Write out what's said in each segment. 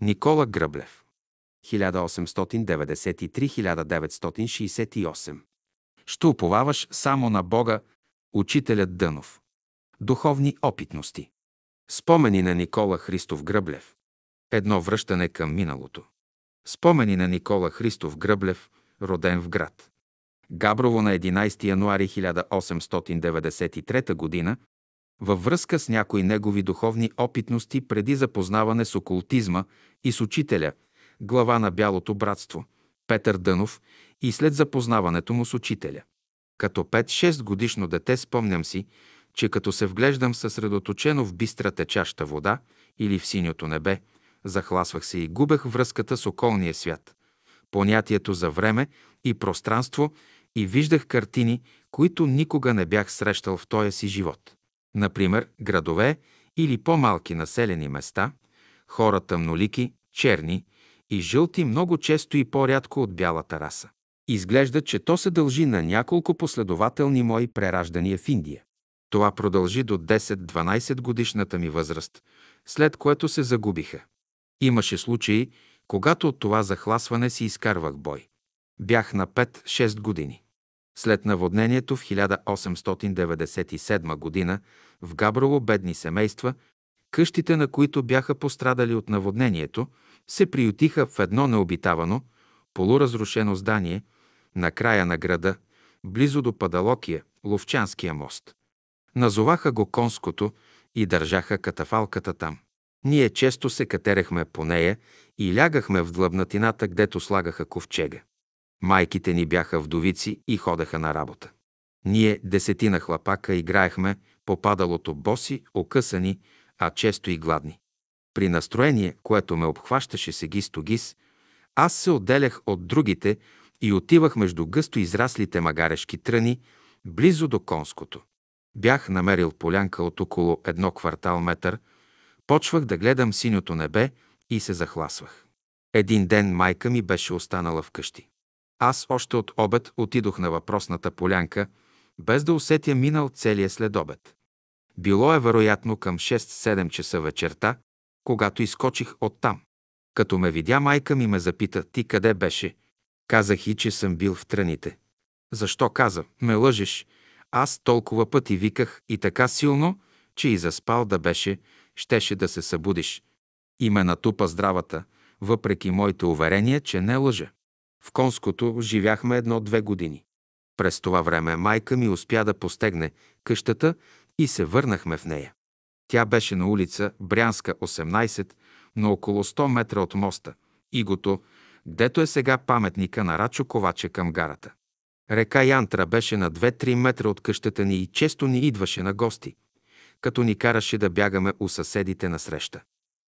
Никола Гръблев 1893-1968 Ще уповаваш само на Бога, учителят Дънов. Духовни опитности Спомени на Никола Христов Гръблев Едно връщане към миналото Спомени на Никола Христов Гръблев, роден в град. Габрово на 11 януари 1893 г. във връзка с някои негови духовни опитности преди запознаване с окултизма и с учителя, глава на Бялото братство, Петър Дънов и след запознаването му с учителя. Като 5-6 годишно дете спомням си, че като се вглеждам съсредоточено в бистра течаща вода или в синьото небе, захласвах се и губех връзката с околния свят, понятието за време и пространство и виждах картини, които никога не бях срещал в този си живот. Например, градове или по-малки населени места, хора тъмнолики, черни и жълти много често и по-рядко от бялата раса. Изглежда, че то се дължи на няколко последователни мои прераждания в Индия. Това продължи до 10-12 годишната ми възраст, след което се загубиха. Имаше случаи, когато от това захласване си изкарвах бой. Бях на 5-6 години. След наводнението в 1897 година в Габрово бедни семейства, къщите на които бяха пострадали от наводнението, се приютиха в едно необитавано, полуразрушено здание на края на града, близо до Падалокия, Ловчанския мост. Назоваха го Конското и държаха катафалката там. Ние често се катерехме по нея и лягахме в длъбнатината, гдето слагаха ковчега. Майките ни бяха вдовици и ходеха на работа. Ние, десетина хлапака, играехме по падалото боси, окъсани, а често и гладни. При настроение, което ме обхващаше сегис-тогис, аз се отделях от другите и отивах между гъсто израслите магарешки тръни, близо до конското. Бях намерил полянка от около едно квартал метър, почвах да гледам синьото небе и се захласвах. Един ден майка ми беше останала вкъщи. Аз още от обед отидох на въпросната полянка, без да усетя минал целия следобед. Било е вероятно към 6-7 часа вечерта, когато изкочих оттам. Като ме видя, майка ми ме запита, ти къде беше? Казах и, че съм бил в тръните. Защо каза? Ме лъжеш. Аз толкова пъти виках и така силно, че и заспал да беше, щеше да се събудиш. И ме натупа здравата, въпреки моите уверения, че не лъжа. В Конското живяхме едно-две години. През това време майка ми успя да постегне къщата и се върнахме в нея. Тя беше на улица Брянска, 18, на около 100 метра от моста, Игото, гдето е сега паметника на Рачо Коваче към гарата. Река Янтра беше на 2-3 метра от къщата ни и често ни идваше на гости, като ни караше да бягаме у съседите на среща.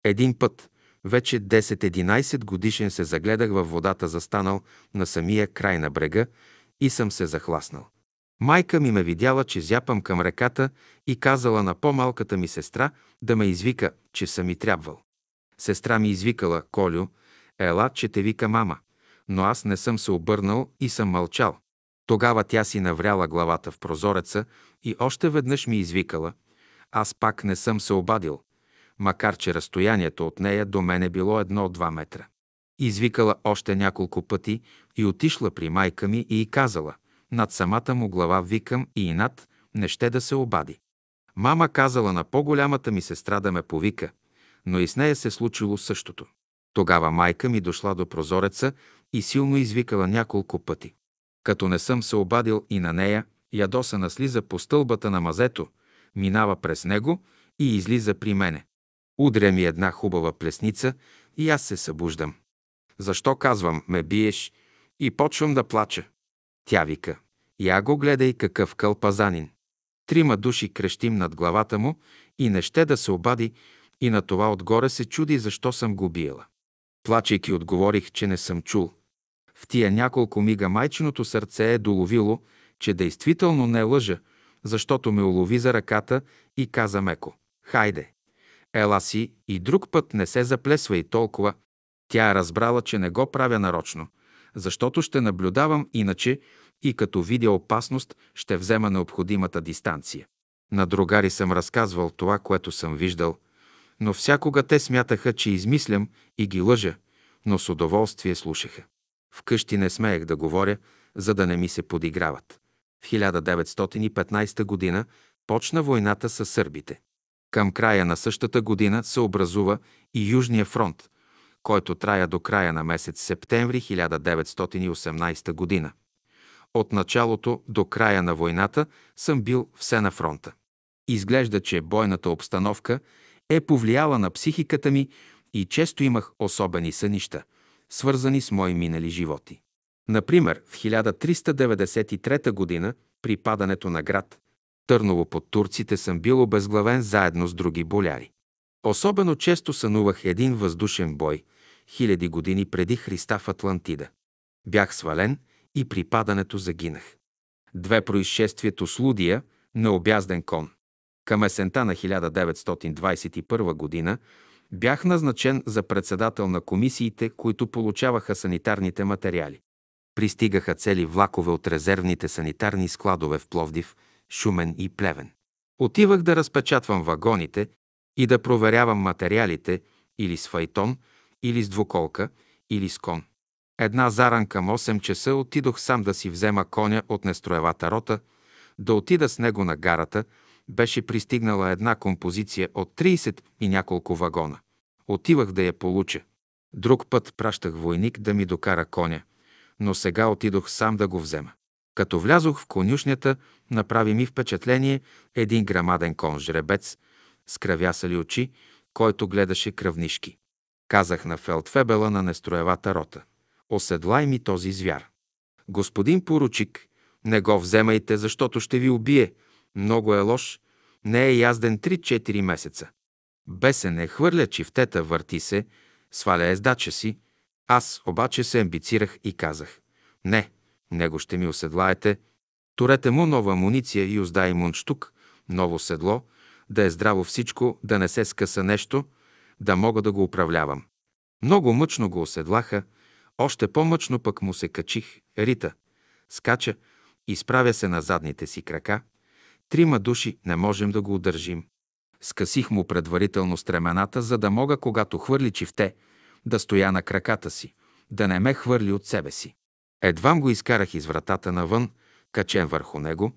Един път, вече 10-11 годишен се загледах във водата застанал на самия край на брега и съм се захласнал. Майка ми ме видяла, че зяпам към реката и казала на по-малката ми сестра да ме извика, че съм и трябвал. Сестра ми извикала, Колю, ела, че те вика мама, но аз не съм се обърнал и съм мълчал. Тогава тя си навряла главата в прозореца и още веднъж ми извикала. Аз пак не съм се обадил макар че разстоянието от нея до мен е било едно-два метра. Извикала още няколко пъти и отишла при майка ми и казала, над самата му глава викам и над не ще да се обади. Мама казала на по-голямата ми сестра да ме повика, но и с нея се случило същото. Тогава майка ми дошла до прозореца и силно извикала няколко пъти. Като не съм се обадил и на нея, ядосана слиза по стълбата на мазето, минава през него и излиза при мене. Удря ми една хубава плесница и аз се събуждам. Защо казвам, ме биеш и почвам да плача? Тя вика, я го гледай какъв кълпазанин. Трима души крещим над главата му и не ще да се обади и на това отгоре се чуди защо съм го биела. Плачейки отговорих, че не съм чул. В тия няколко мига майчиното сърце е доловило, че действително не лъжа, защото ме улови за ръката и каза меко «Хайде, Ела си и друг път не се заплесва и толкова. Тя е разбрала, че не го правя нарочно, защото ще наблюдавам иначе и като видя опасност, ще взема необходимата дистанция. На другари съм разказвал това, което съм виждал, но всякога те смятаха, че измислям и ги лъжа, но с удоволствие слушаха. Вкъщи не смеех да говоря, за да не ми се подиграват. В 1915 година почна войната с сърбите. Към края на същата година се образува и Южния фронт, който трая до края на месец септември 1918 година. От началото до края на войната съм бил все на фронта. Изглежда, че бойната обстановка е повлияла на психиката ми и често имах особени сънища, свързани с мои минали животи. Например, в 1393 г. при падането на град Търново под турците съм бил обезглавен заедно с други боляри. Особено често сънувах един въздушен бой, хиляди години преди Христа в Атлантида. Бях свален и при падането загинах. Две происшествието с Лудия, на обязден кон. Към есента на 1921 година бях назначен за председател на комисиите, които получаваха санитарните материали. Пристигаха цели влакове от резервните санитарни складове в Пловдив, Шумен и Плевен. Отивах да разпечатвам вагоните и да проверявам материалите или с файтон, или с двуколка, или с кон. Една заран към 8 часа отидох сам да си взема коня от нестроевата рота, да отида с него на гарата, беше пристигнала една композиция от 30 и няколко вагона. Отивах да я получа. Друг път пращах войник да ми докара коня, но сега отидох сам да го взема. Като влязох в конюшнята, направи ми впечатление един грамаден кон жребец с кръвясали очи, който гледаше кръвнишки. Казах на фелдфебела на нестроевата рота. Оседлай ми този звяр. Господин поручик, не го вземайте, защото ще ви убие. Много е лош. Не е язден 3-4 месеца. Бесен е, хвърля чифтета, върти се, сваля ездача си. Аз обаче се амбицирах и казах. Не, него ще ми оседлаете. Турете му нова амуниция и уздай мунштук, ново седло, да е здраво всичко, да не се скъса нещо, да мога да го управлявам. Много мъчно го оседлаха, още по-мъчно пък му се качих. Рита скача, изправя се на задните си крака. Трима души не можем да го удържим. Скъсих му предварително стремената, за да мога, когато хвърли чифте, да стоя на краката си, да не ме хвърли от себе си. Едвам го изкарах из вратата навън, качен върху него,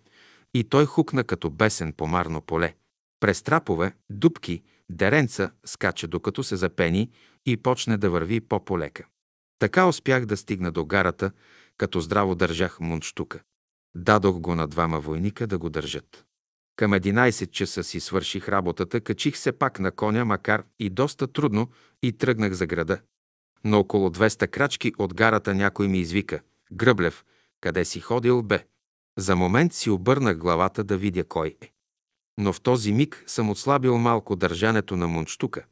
и той хукна като бесен по марно поле. През трапове, дубки, деренца скача докато се запени и почне да върви по-полека. Така успях да стигна до гарата, като здраво държах мундштука. Дадох го на двама войника да го държат. Към 11 часа си свърших работата, качих се пак на коня, макар и доста трудно, и тръгнах за града. Но около 200 крачки от гарата някой ми извика. Гръблев, къде си ходил, бе? За момент си обърнах главата да видя кой е. Но в този миг съм отслабил малко държането на мунчтука.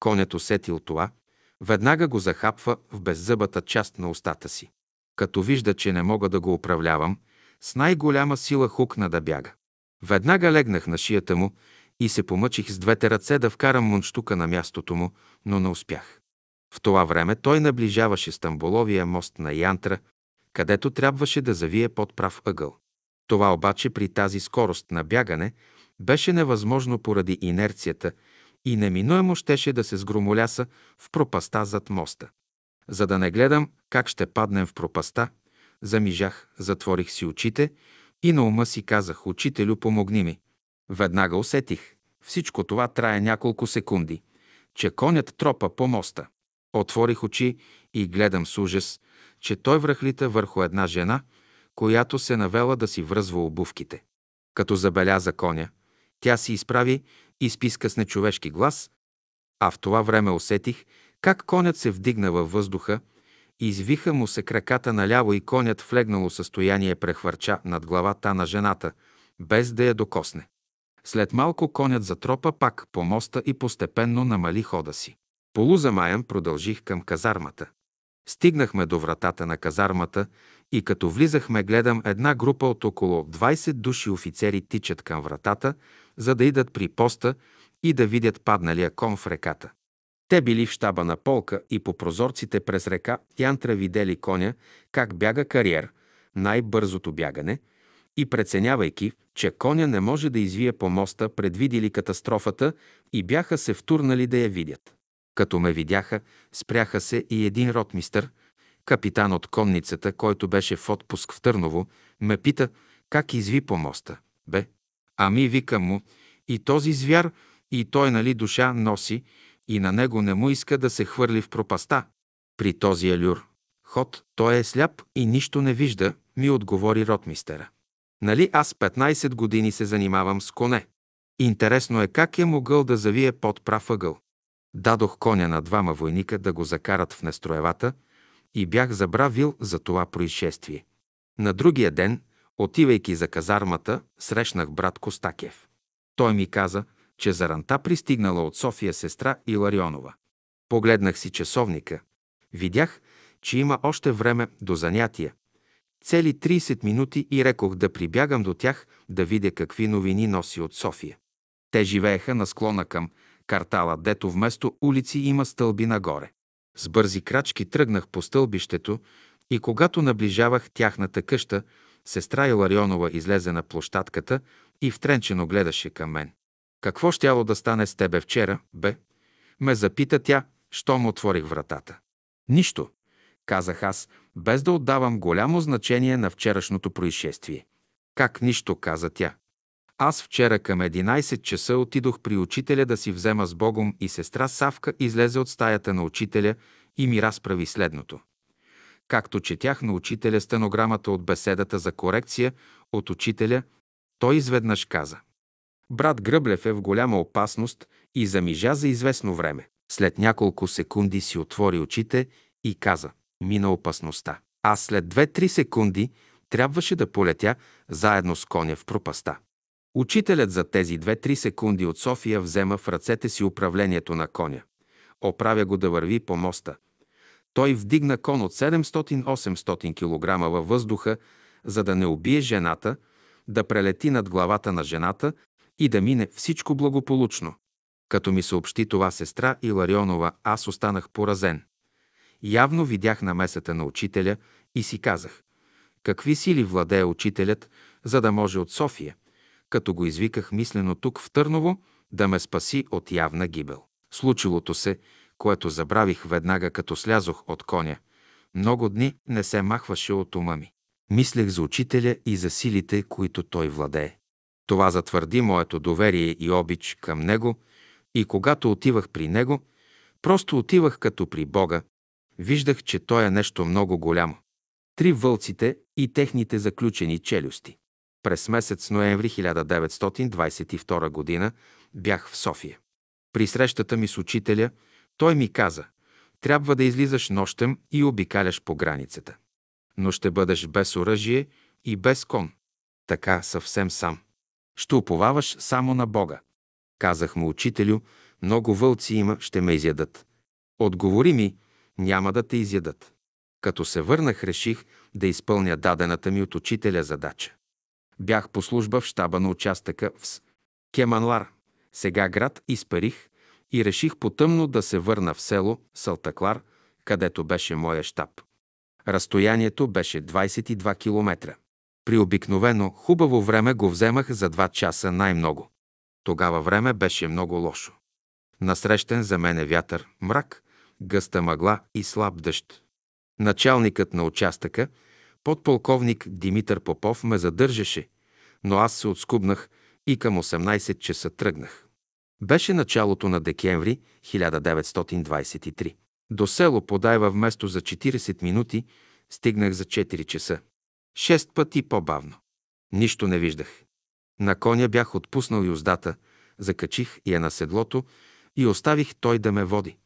Конят усетил това, веднага го захапва в беззъбата част на устата си. Като вижда, че не мога да го управлявам, с най-голяма сила хукна да бяга. Веднага легнах на шията му и се помъчих с двете ръце да вкарам мунчтука на мястото му, но не успях. В това време той наближаваше Стамболовия мост на Янтра, където трябваше да завие под прав ъгъл. Това обаче при тази скорост на бягане беше невъзможно поради инерцията и неминуемо щеше да се сгромоляса в пропаста зад моста. За да не гледам как ще паднем в пропаста, замижах, затворих си очите и на ума си казах, учителю, помогни ми. Веднага усетих, всичко това трае няколко секунди, че конят тропа по моста. Отворих очи и гледам с ужас, че той връхлита върху една жена, която се навела да си връзва обувките. Като забеляза коня, тя си изправи и списка с нечовешки глас, а в това време усетих как конят се вдигна във въздуха, извиха му се краката наляво и конят в легнало състояние прехвърча над главата на жената, без да я докосне. След малко конят затропа пак по моста и постепенно намали хода си. Полузамаян продължих към казармата. Стигнахме до вратата на казармата и като влизахме, гледам една група от около 20 души офицери тичат към вратата, за да идат при поста и да видят падналия кон в реката. Те били в щаба на полка и по прозорците през река Янтра видели коня как бяга кариер, най-бързото бягане, и преценявайки, че коня не може да извие по моста, предвидили катастрофата и бяха се втурнали да я видят. Като ме видяха, спряха се и един ротмистър, капитан от конницата, който беше в отпуск в Търново, ме пита как изви по моста. Бе, ами викам му, и този звяр, и той нали душа носи, и на него не му иска да се хвърли в пропаста. При този алюр, ход, той е сляп и нищо не вижда, ми отговори ротмистера. Нали аз 15 години се занимавам с коне. Интересно е как е могъл да завие под прав ъгъл. Дадох коня на двама войника да го закарат в нестроевата и бях забравил за това происшествие. На другия ден, отивайки за казармата, срещнах брат Костакев. Той ми каза, че заранта пристигнала от София сестра Иларионова. Погледнах си часовника. Видях, че има още време до занятия. Цели 30 минути и рекох да прибягам до тях да видя какви новини носи от София. Те живееха на склона към картала, дето вместо улици има стълби нагоре. С бързи крачки тръгнах по стълбището и когато наближавах тяхната къща, сестра Иларионова излезе на площадката и втренчено гледаше към мен. Какво щяло да стане с тебе вчера, бе? Ме запита тя, щом отворих вратата. Нищо, казах аз, без да отдавам голямо значение на вчерашното происшествие. Как нищо, каза тя. Аз вчера към 11 часа отидох при учителя да си взема с Богом и сестра Савка излезе от стаята на учителя и ми разправи следното. Както четях на учителя стенограмата от беседата за корекция от учителя, той изведнъж каза. Брат Гръблев е в голяма опасност и замижа за известно време. След няколко секунди си отвори очите и каза «Мина опасността». Аз след 2-3 секунди трябваше да полетя заедно с коня в пропаста. Учителят за тези 2-3 секунди от София взема в ръцете си управлението на коня. Оправя го да върви по моста. Той вдигна кон от 700-800 кг във въздуха, за да не убие жената, да прелети над главата на жената и да мине всичко благополучно. Като ми съобщи това сестра Иларионова, аз останах поразен. Явно видях намесата на учителя и си казах, какви сили владее учителят, за да може от София, като го извиках мислено тук в Търново, да ме спаси от явна гибел. Случилото се, което забравих веднага като слязох от коня, много дни не се махваше от ума ми. Мислех за учителя и за силите, които той владее. Това затвърди моето доверие и обич към него и когато отивах при него, просто отивах като при Бога. Виждах, че той е нещо много голямо. Три вълците и техните заключени челюсти. През месец ноември 1922 г. бях в София. При срещата ми с учителя той ми каза, трябва да излизаш нощем и обикаляш по границата. Но ще бъдеш без оръжие и без кон. Така съвсем сам. Ще уповаваш само на Бога. Казах му, учителю, много вълци има, ще ме изядат. Отговори ми, няма да те изядат. Като се върнах, реших да изпълня дадената ми от учителя задача. Бях по служба в щаба на участъка в С. Кеманлар, сега град Изпарих, и реших потъмно да се върна в село Салтаклар, където беше моя щаб. Разстоянието беше 22 километра. При обикновено хубаво време го вземах за 2 часа най-много. Тогава време беше много лошо. Насрещен за мене вятър, мрак, гъста мъгла и слаб дъжд. Началникът на участъка, подполковник Димитър Попов, ме задържаше, но аз се отскубнах и към 18 часа тръгнах. Беше началото на декември 1923. До село Подайва вместо за 40 минути стигнах за 4 часа. Шест пъти по-бавно. Нищо не виждах. На коня бях отпуснал юздата, закачих я на седлото и оставих той да ме води.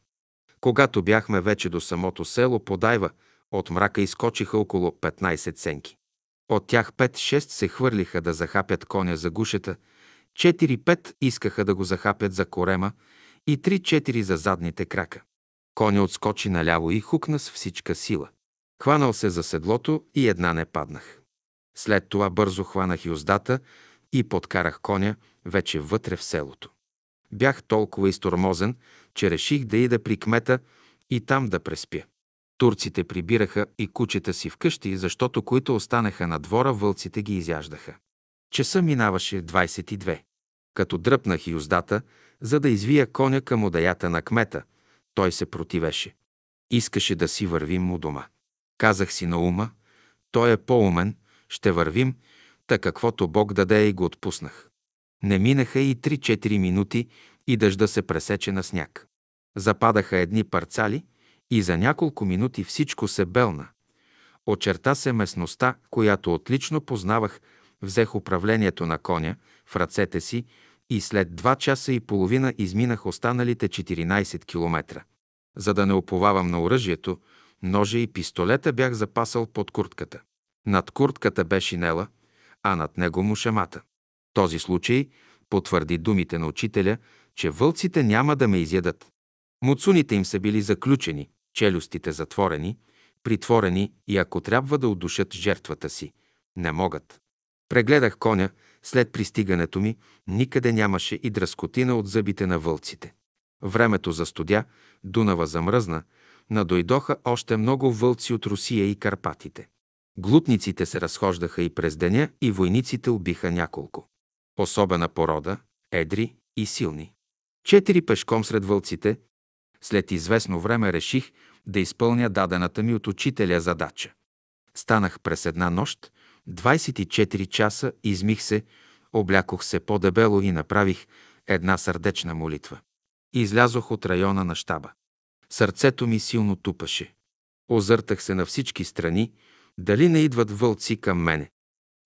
Когато бяхме вече до самото село Подайва, от мрака изкочиха около 15 сенки. От тях 5-6 се хвърлиха да захапят коня за гушета, 4-5 искаха да го захапят за корема и 3-4 за задните крака. Коня отскочи наляво и хукна с всичка сила. Хванал се за седлото и една не паднах. След това бързо хванах юздата и подкарах коня вече вътре в селото. Бях толкова изтормозен, че реших да ида при кмета и там да преспя. Турците прибираха и кучета си вкъщи, защото които останаха на двора, вълците ги изяждаха. Часа минаваше 22. Като дръпнах юздата, за да извия коня към одаята на кмета, той се противеше. Искаше да си вървим у дома. Казах си на ума, той е по-умен, ще вървим, та каквото Бог даде и го отпуснах. Не минаха и 3-4 минути и дъжда се пресече на сняг. Западаха едни парцали и за няколко минути всичко се белна. Очерта се местността, която отлично познавах, взех управлението на коня в ръцете си и след два часа и половина изминах останалите 14 километра. За да не оповавам на оръжието, ножа и пистолета бях запасал под куртката. Над куртката бе шинела, а над него мушамата. Този случай потвърди думите на учителя, че вълците няма да ме изядат. Муцуните им са били заключени, челюстите затворени, притворени и ако трябва да удушат жертвата си, не могат. Прегледах коня, след пристигането ми никъде нямаше и дръскотина от зъбите на вълците. Времето застудя, Дунава замръзна, надойдоха още много вълци от Русия и Карпатите. Глутниците се разхождаха и през деня и войниците убиха няколко. Особена порода, едри и силни. Четири пешком сред вълците, след известно време реших да изпълня дадената ми от учителя задача. Станах през една нощ, 24 часа измих се, облякох се по-дебело и направих една сърдечна молитва. Излязох от района на щаба. Сърцето ми силно тупаше. Озъртах се на всички страни, дали не идват вълци към мене.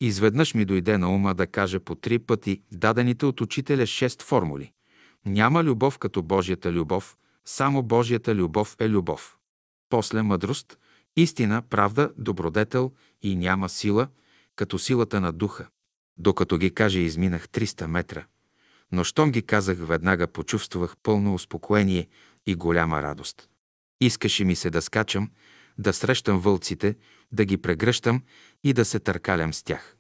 Изведнъж ми дойде на ума да кажа по три пъти дадените от учителя шест формули. Няма любов като Божията любов, само Божията любов е любов. После мъдрост, истина, правда, добродетел и няма сила, като силата на духа. Докато ги каже, изминах 300 метра. Но щом ги казах, веднага почувствах пълно успокоение и голяма радост. Искаше ми се да скачам, да срещам вълците, да ги прегръщам и да се търкалям с тях.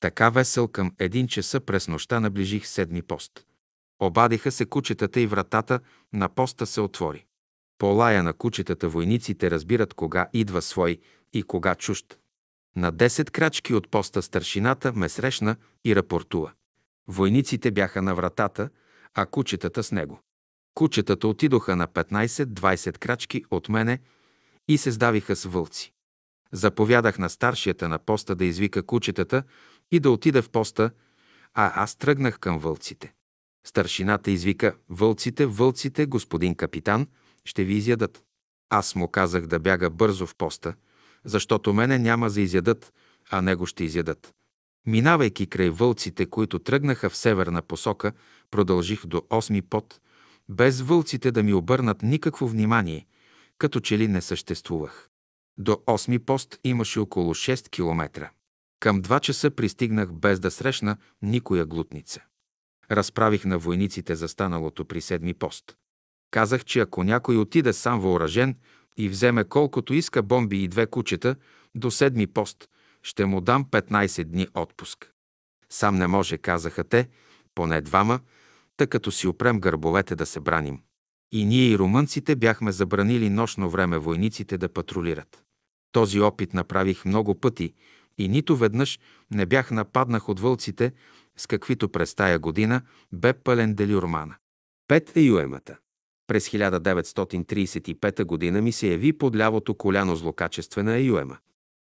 Така весел към един часа през нощта наближих седми пост. Обадиха се кучетата и вратата на поста се отвори. По лая на кучетата войниците разбират кога идва свой и кога чужд. На 10 крачки от поста старшината ме срещна и рапортува. Войниците бяха на вратата, а кучетата с него. Кучетата отидоха на 15-20 крачки от мене и се сдавиха с вълци. Заповядах на старшията на поста да извика кучетата и да отида в поста, а аз тръгнах към вълците. Старшината извика «Вълците, вълците, господин капитан, ще ви изядат». Аз му казах да бяга бързо в поста, защото мене няма за изядат, а него ще изядат. Минавайки край вълците, които тръгнаха в северна посока, продължих до 8 пот, без вълците да ми обърнат никакво внимание, като че ли не съществувах. До 8 пост имаше около 6 километра. Към 2 часа пристигнах без да срещна никоя глутница. Разправих на войниците за станалото при седми пост. Казах, че ако някой отиде сам въоръжен и вземе колкото иска бомби и две кучета до седми пост, ще му дам 15 дни отпуск. Сам не може, казаха те, поне двама, тъй като си опрем гърбовете да се браним. И ние и румънците бяхме забранили нощно време войниците да патрулират. Този опит направих много пъти и нито веднъж не бях нападнах от вълците, с каквито през тая година бе пълен делюрмана. Пет е юемата. През 1935 година ми се яви под лявото коляно злокачествена юема.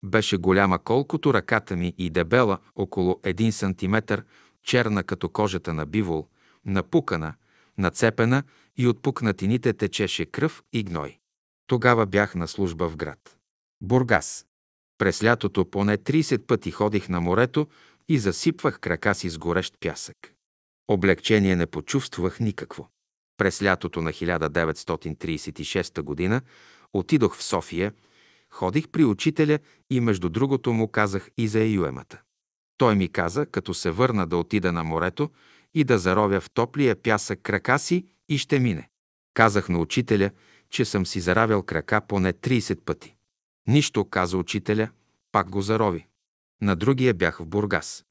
Беше голяма колкото ръката ми и дебела, около 1 см, черна като кожата на бивол, напукана, нацепена и от пукнатините течеше кръв и гной. Тогава бях на служба в град. Бургас. През лятото поне 30 пъти ходих на морето и засипвах крака си с горещ пясък. Облегчение не почувствах никакво. През лятото на 1936 година отидох в София, ходих при учителя и между другото му казах и за Юемата. Той ми каза, като се върна да отида на морето и да заровя в топлия пясък крака си и ще мине. Казах на учителя, че съм си заравял крака поне 30 пъти. Нищо, каза учителя, пак го зарови. На другия бях в Бургас.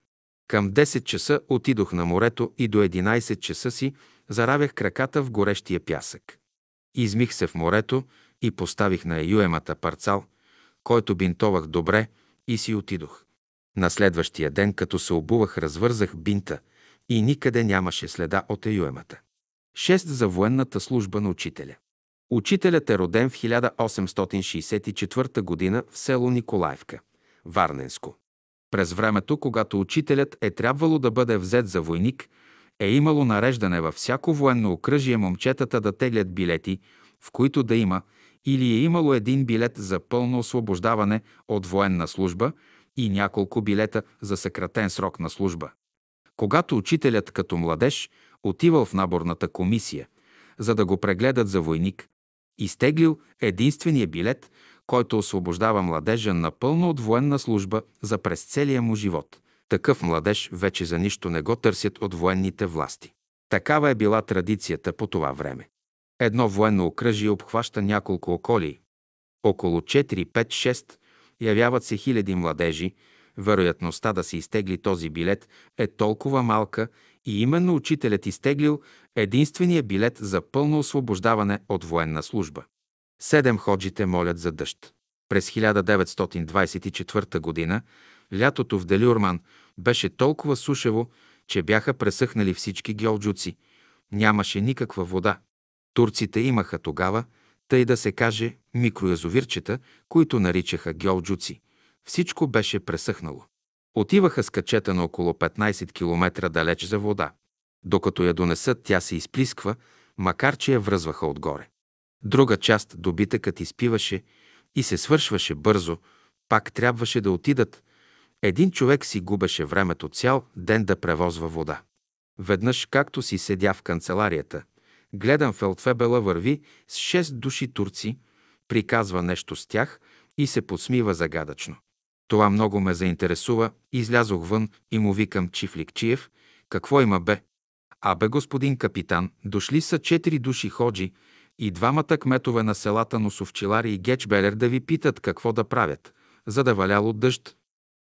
Към 10 часа отидох на морето и до 11 часа си заравях краката в горещия пясък. Измих се в морето и поставих на юемата парцал, който бинтовах добре и си отидох. На следващия ден, като се обувах, развързах бинта и никъде нямаше следа от еюемата. 6 за военната служба на учителя. Учителят е роден в 1864 г. в село Николаевка, Варненско. През времето, когато учителят е трябвало да бъде взет за войник, е имало нареждане във всяко военно окръжие момчетата да теглят билети, в които да има, или е имало един билет за пълно освобождаване от военна служба и няколко билета за съкратен срок на служба. Когато учителят като младеж отивал в наборната комисия, за да го прегледат за войник, изтеглил единствения билет, който освобождава младежа напълно от военна служба за през целия му живот. Такъв младеж вече за нищо не го търсят от военните власти. Такава е била традицията по това време. Едно военно окръжие обхваща няколко околии. Около 4, 5, 6 явяват се хиляди младежи. Вероятността да се изтегли този билет е толкова малка и именно учителят изтеглил единствения билет за пълно освобождаване от военна служба. Седем ходжите молят за дъжд. През 1924 г. лятото в Делюрман беше толкова сушево, че бяха пресъхнали всички геолджуци. Нямаше никаква вода. Турците имаха тогава, тъй да се каже, микроязовирчета, които наричаха геолджуци. Всичко беше пресъхнало. Отиваха с качета на около 15 км далеч за вода. Докато я донесат, тя се изплисква, макар че я връзваха отгоре. Друга част добитъкът изпиваше и се свършваше бързо, пак трябваше да отидат. Един човек си губеше времето цял ден да превозва вода. Веднъж, както си седя в канцеларията, гледам Фелдфебела върви с шест души турци, приказва нещо с тях и се подсмива загадъчно. Това много ме заинтересува, излязох вън и му викам Чифликчиев, какво има бе? Абе, господин капитан, дошли са четири души ходжи и двамата кметове на селата Носовчилари и Гечбелер да ви питат какво да правят, за да валяло дъжд.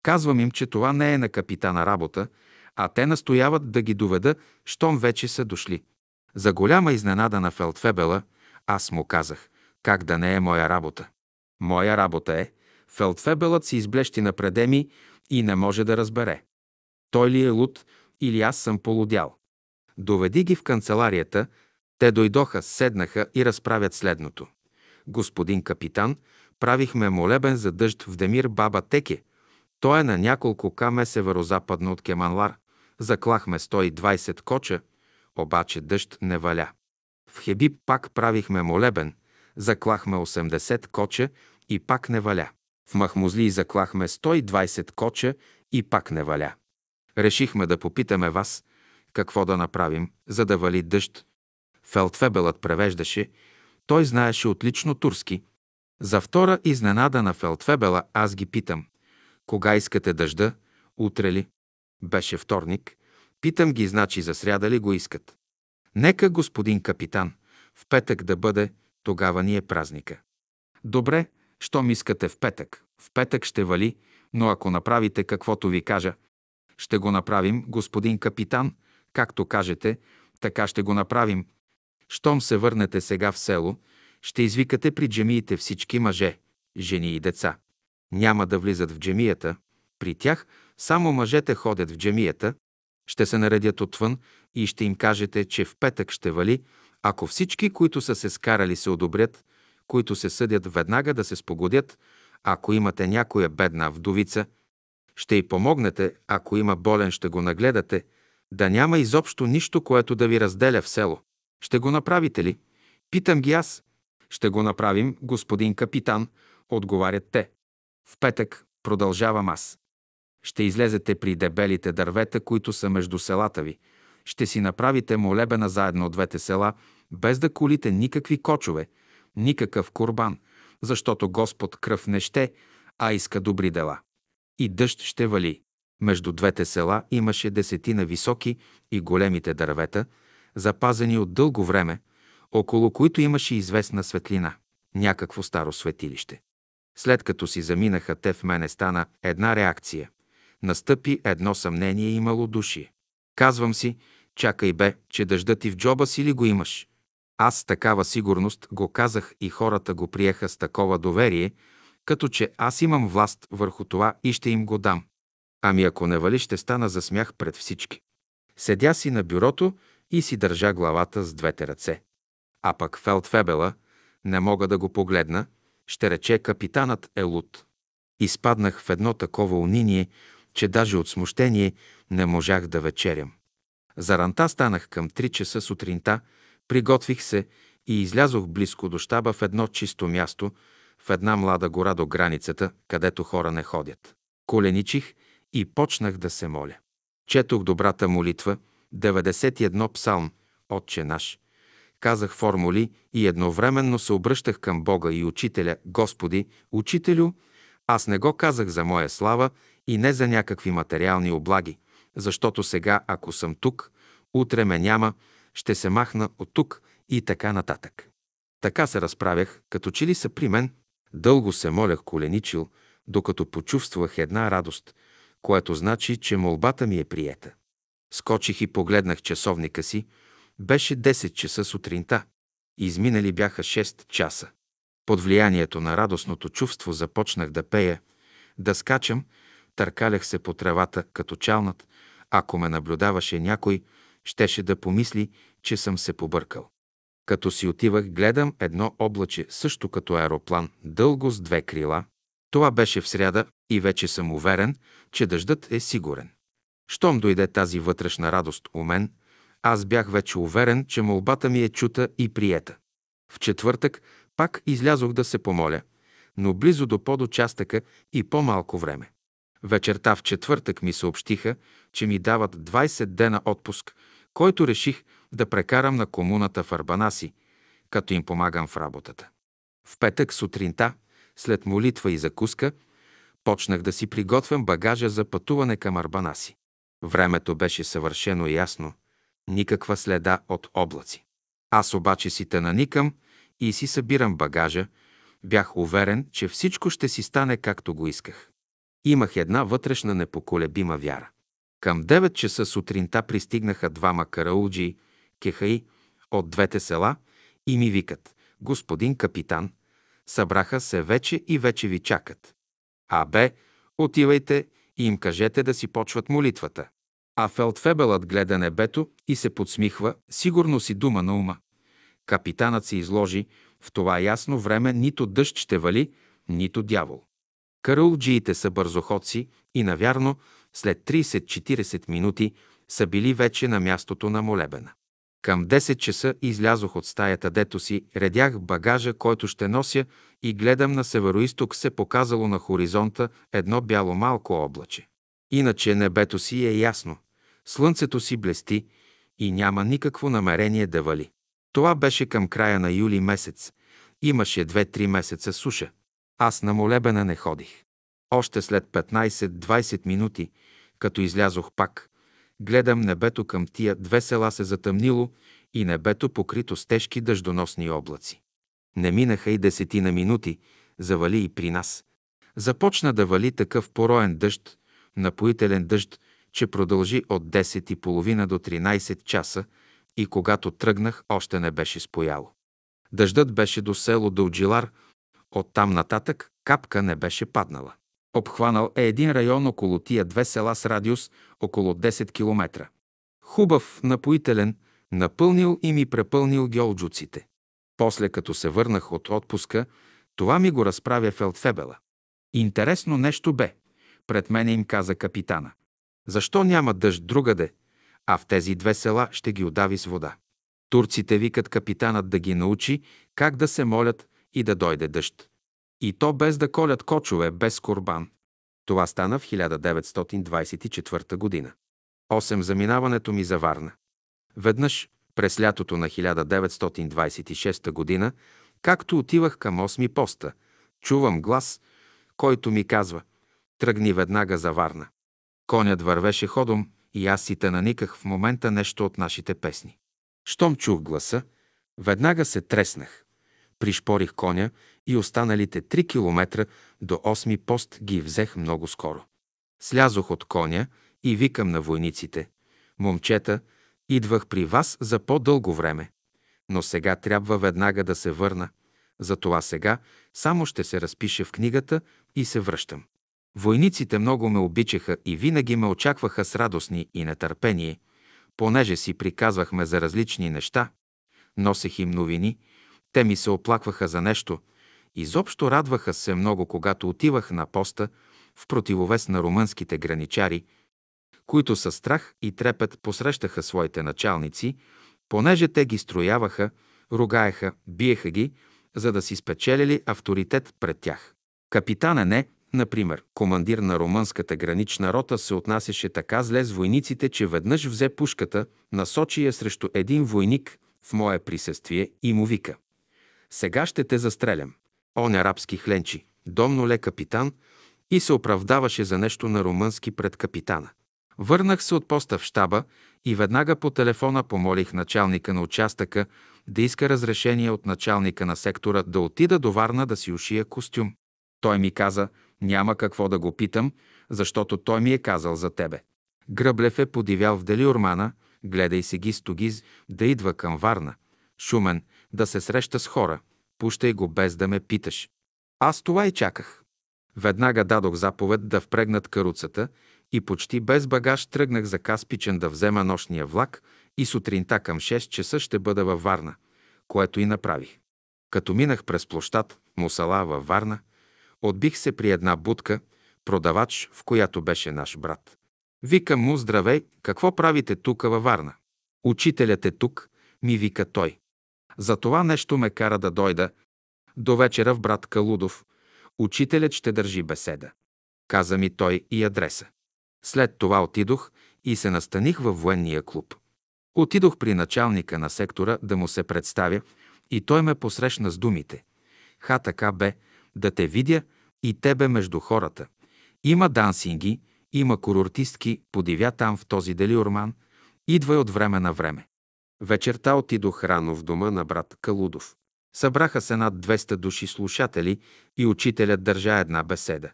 Казвам им, че това не е на капитана работа, а те настояват да ги доведа, щом вече са дошли. За голяма изненада на Фелдфебела, аз му казах, как да не е моя работа. Моя работа е, Фелдфебелът си изблещи напреде ми и не може да разбере. Той ли е луд или аз съм полудял? Доведи ги в канцеларията, те дойдоха, седнаха и разправят следното. Господин капитан, правихме молебен за дъжд в Демир Баба Теке. Той е на няколко каме северо-западно от Кеманлар. Заклахме 120 коча, обаче дъжд не валя. В Хебиб пак правихме молебен, заклахме 80 коча и пак не валя. В Махмузли заклахме 120 коча и пак не валя. Решихме да попитаме вас, какво да направим, за да вали дъжд. Фелдфебелът превеждаше, той знаеше отлично турски. За втора изненада на Фелдфебела аз ги питам. Кога искате дъжда? Утре ли? Беше вторник. Питам ги, значи за сряда ли го искат. Нека, господин капитан, в петък да бъде, тогава ни е празника. Добре, щом искате в петък. В петък ще вали, но ако направите каквото ви кажа, ще го направим, господин капитан, както кажете, така ще го направим. Щом се върнете сега в село, ще извикате при джемиите всички мъже, жени и деца. Няма да влизат в джемията. При тях само мъжете ходят в джемията, ще се наредят отвън и ще им кажете, че в петък ще вали, ако всички, които са се скарали, се одобрят, които се съдят веднага да се спогодят, ако имате някоя бедна вдовица, ще й помогнете, ако има болен, ще го нагледате, да няма изобщо нищо, което да ви разделя в село. Ще го направите ли? Питам ги аз. Ще го направим, господин капитан, отговарят те. В петък продължавам аз. Ще излезете при дебелите дървета, които са между селата ви. Ще си направите молебена заедно от двете села, без да колите никакви кочове, никакъв курбан, защото Господ кръв не ще, а иска добри дела. И дъжд ще вали. Между двете села имаше десетина високи и големите дървета, запазени от дълго време, около които имаше известна светлина, някакво старо светилище. След като си заминаха те в мене стана една реакция. Настъпи едно съмнение и малодушие. Казвам си, чакай бе, че дъждът ти в джоба си ли го имаш? Аз с такава сигурност го казах и хората го приеха с такова доверие, като че аз имам власт върху това и ще им го дам. Ами ако не вали, ще стана за смях пред всички. Седя си на бюрото и си държа главата с двете ръце. А пък Фелдфебела, не мога да го погледна, ще рече капитанът е луд. Изпаднах в едно такова униние, че даже от смущение не можах да вечерям. За ранта станах към 3 часа сутринта, приготвих се и излязох близко до щаба в едно чисто място, в една млада гора до границата, където хора не ходят. Коленичих и почнах да се моля. Четох добрата молитва, 91 псалм, Отче наш. Казах формули и едновременно се обръщах към Бога и Учителя, Господи, Учителю, аз не го казах за моя слава и не за някакви материални облаги, защото сега, ако съм тук, утре ме няма, ще се махна от тук и така нататък. Така се разправях, като че ли са при мен. Дълго се молях коленичил, докато почувствах една радост, което значи, че молбата ми е приета. Скочих и погледнах часовника си. Беше 10 часа сутринта. Изминали бяха 6 часа. Под влиянието на радостното чувство започнах да пея, да скачам, търкалях се по тревата като чалнат. Ако ме наблюдаваше някой, щеше да помисли, че съм се побъркал. Като си отивах, гледам едно облаче, също като аероплан, дълго с две крила. Това беше в сряда и вече съм уверен, че дъждът е сигурен. Щом дойде тази вътрешна радост у мен, аз бях вече уверен, че молбата ми е чута и приета. В четвъртък пак излязох да се помоля, но близо до подучастъка и по-малко време. Вечерта в четвъртък ми съобщиха, че ми дават 20 дена отпуск, който реших да прекарам на комуната в Арбанаси, като им помагам в работата. В петък сутринта, след молитва и закуска, почнах да си приготвям багажа за пътуване към Арбанаси. Времето беше съвършено ясно, никаква следа от облаци. Аз обаче си те наникам и си събирам багажа, бях уверен, че всичко ще си стане както го исках. Имах една вътрешна непоколебима вяра. Към 9 часа сутринта пристигнаха двама караулджи, кехаи, от двете села и ми викат «Господин капитан, събраха се вече и вече ви чакат. А бе, отивайте и им кажете да си почват молитвата». А Фелдфебелът гледа небето и се подсмихва, сигурно си дума на ума. Капитанът се изложи, в това ясно време нито дъжд ще вали, нито дявол. Караулджиите са бързоходци и навярно след 30-40 минути са били вече на мястото на молебена. Към 10 часа излязох от стаята, дето си редях багажа, който ще нося и гледам на североисток се показало на хоризонта едно бяло малко облаче. Иначе небето си е ясно, слънцето си блести и няма никакво намерение да вали. Това беше към края на юли месец. Имаше 2-3 месеца суша. Аз на молебена не ходих. Още след 15-20 минути, като излязох пак, гледам небето към тия две села се затъмнило и небето покрито с тежки дъждоносни облаци. Не минаха и десетина минути, завали и при нас. Започна да вали такъв пороен дъжд, напоителен дъжд, че продължи от 10 и половина до 13 часа и когато тръгнах, още не беше спояло. Дъждът беше до село Дълджилар, оттам нататък капка не беше паднала. Обхванал е един район около тия две села с радиус около 10 км. Хубав, напоителен, напълнил и ми препълнил геолджуците. После, като се върнах от отпуска, това ми го разправя Фелдфебела. Интересно нещо бе. Пред мене им каза капитана. Защо няма дъжд другаде, а в тези две села ще ги удави с вода? Турците викат капитанът да ги научи как да се молят и да дойде дъжд. И то без да колят кочове, без корбан. Това стана в 1924 година. 8. Заминаването ми за Варна. Веднъж, през лятото на 1926 година, както отивах към 8 поста, чувам глас, който ми казва «Тръгни веднага за Варна». Конят вървеше ходом и аз си наниках в момента нещо от нашите песни. Щом чух гласа, веднага се треснах. Пришпорих коня и останалите три километра до осми пост ги взех много скоро. Слязох от коня и викам на войниците. Момчета, идвах при вас за по-дълго време. но сега трябва веднага да се върна. Затова сега само ще се разпише в книгата и се връщам. Войниците много ме обичаха и винаги ме очакваха с радостни и нетърпение, понеже си приказвахме за различни неща. Носех им новини, те ми се оплакваха за нещо. Изобщо радваха се много, когато отивах на поста в противовес на румънските граничари, които със страх и трепет посрещаха своите началници, понеже те ги строяваха, ругаеха, биеха ги, за да си спечелили авторитет пред тях. Капитан не, например, командир на румънската гранична рота, се отнасяше така зле с войниците, че веднъж взе пушката, насочи я срещу един войник в мое присъствие и му вика «Сега ще те застрелям». Он арабски хленчи, домно ле капитан, и се оправдаваше за нещо на румънски пред капитана. Върнах се от поста в щаба и веднага по телефона помолих началника на участъка да иска разрешение от началника на сектора да отида до Варна да си ушия костюм. Той ми каза, няма какво да го питам, защото той ми е казал за тебе. Гръблев е подивял в Делиормана, гледай се ги стогиз, да идва към Варна. Шумен, да се среща с хора. Пущай го без да ме питаш. Аз това и чаках. Веднага дадох заповед да впрегнат каруцата и почти без багаж тръгнах за Каспичен да взема нощния влак и сутринта към 6 часа ще бъда във Варна, което и направих. Като минах през площад Мусала във Варна, отбих се при една будка, продавач, в която беше наш брат. Викам му, здравей, какво правите тук във Варна? Учителят е тук, ми вика той. За това нещо ме кара да дойда. До вечера в брат Калудов. Учителят ще държи беседа. Каза ми той и адреса. След това отидох и се настаних във военния клуб. Отидох при началника на сектора да му се представя и той ме посрещна с думите. Ха така бе, да те видя и тебе между хората. Има дансинги, има курортистки, подивя там в този делиорман, идвай от време на време. Вечерта отидох рано в дома на брат Калудов. Събраха се над 200 души слушатели и учителят държа една беседа.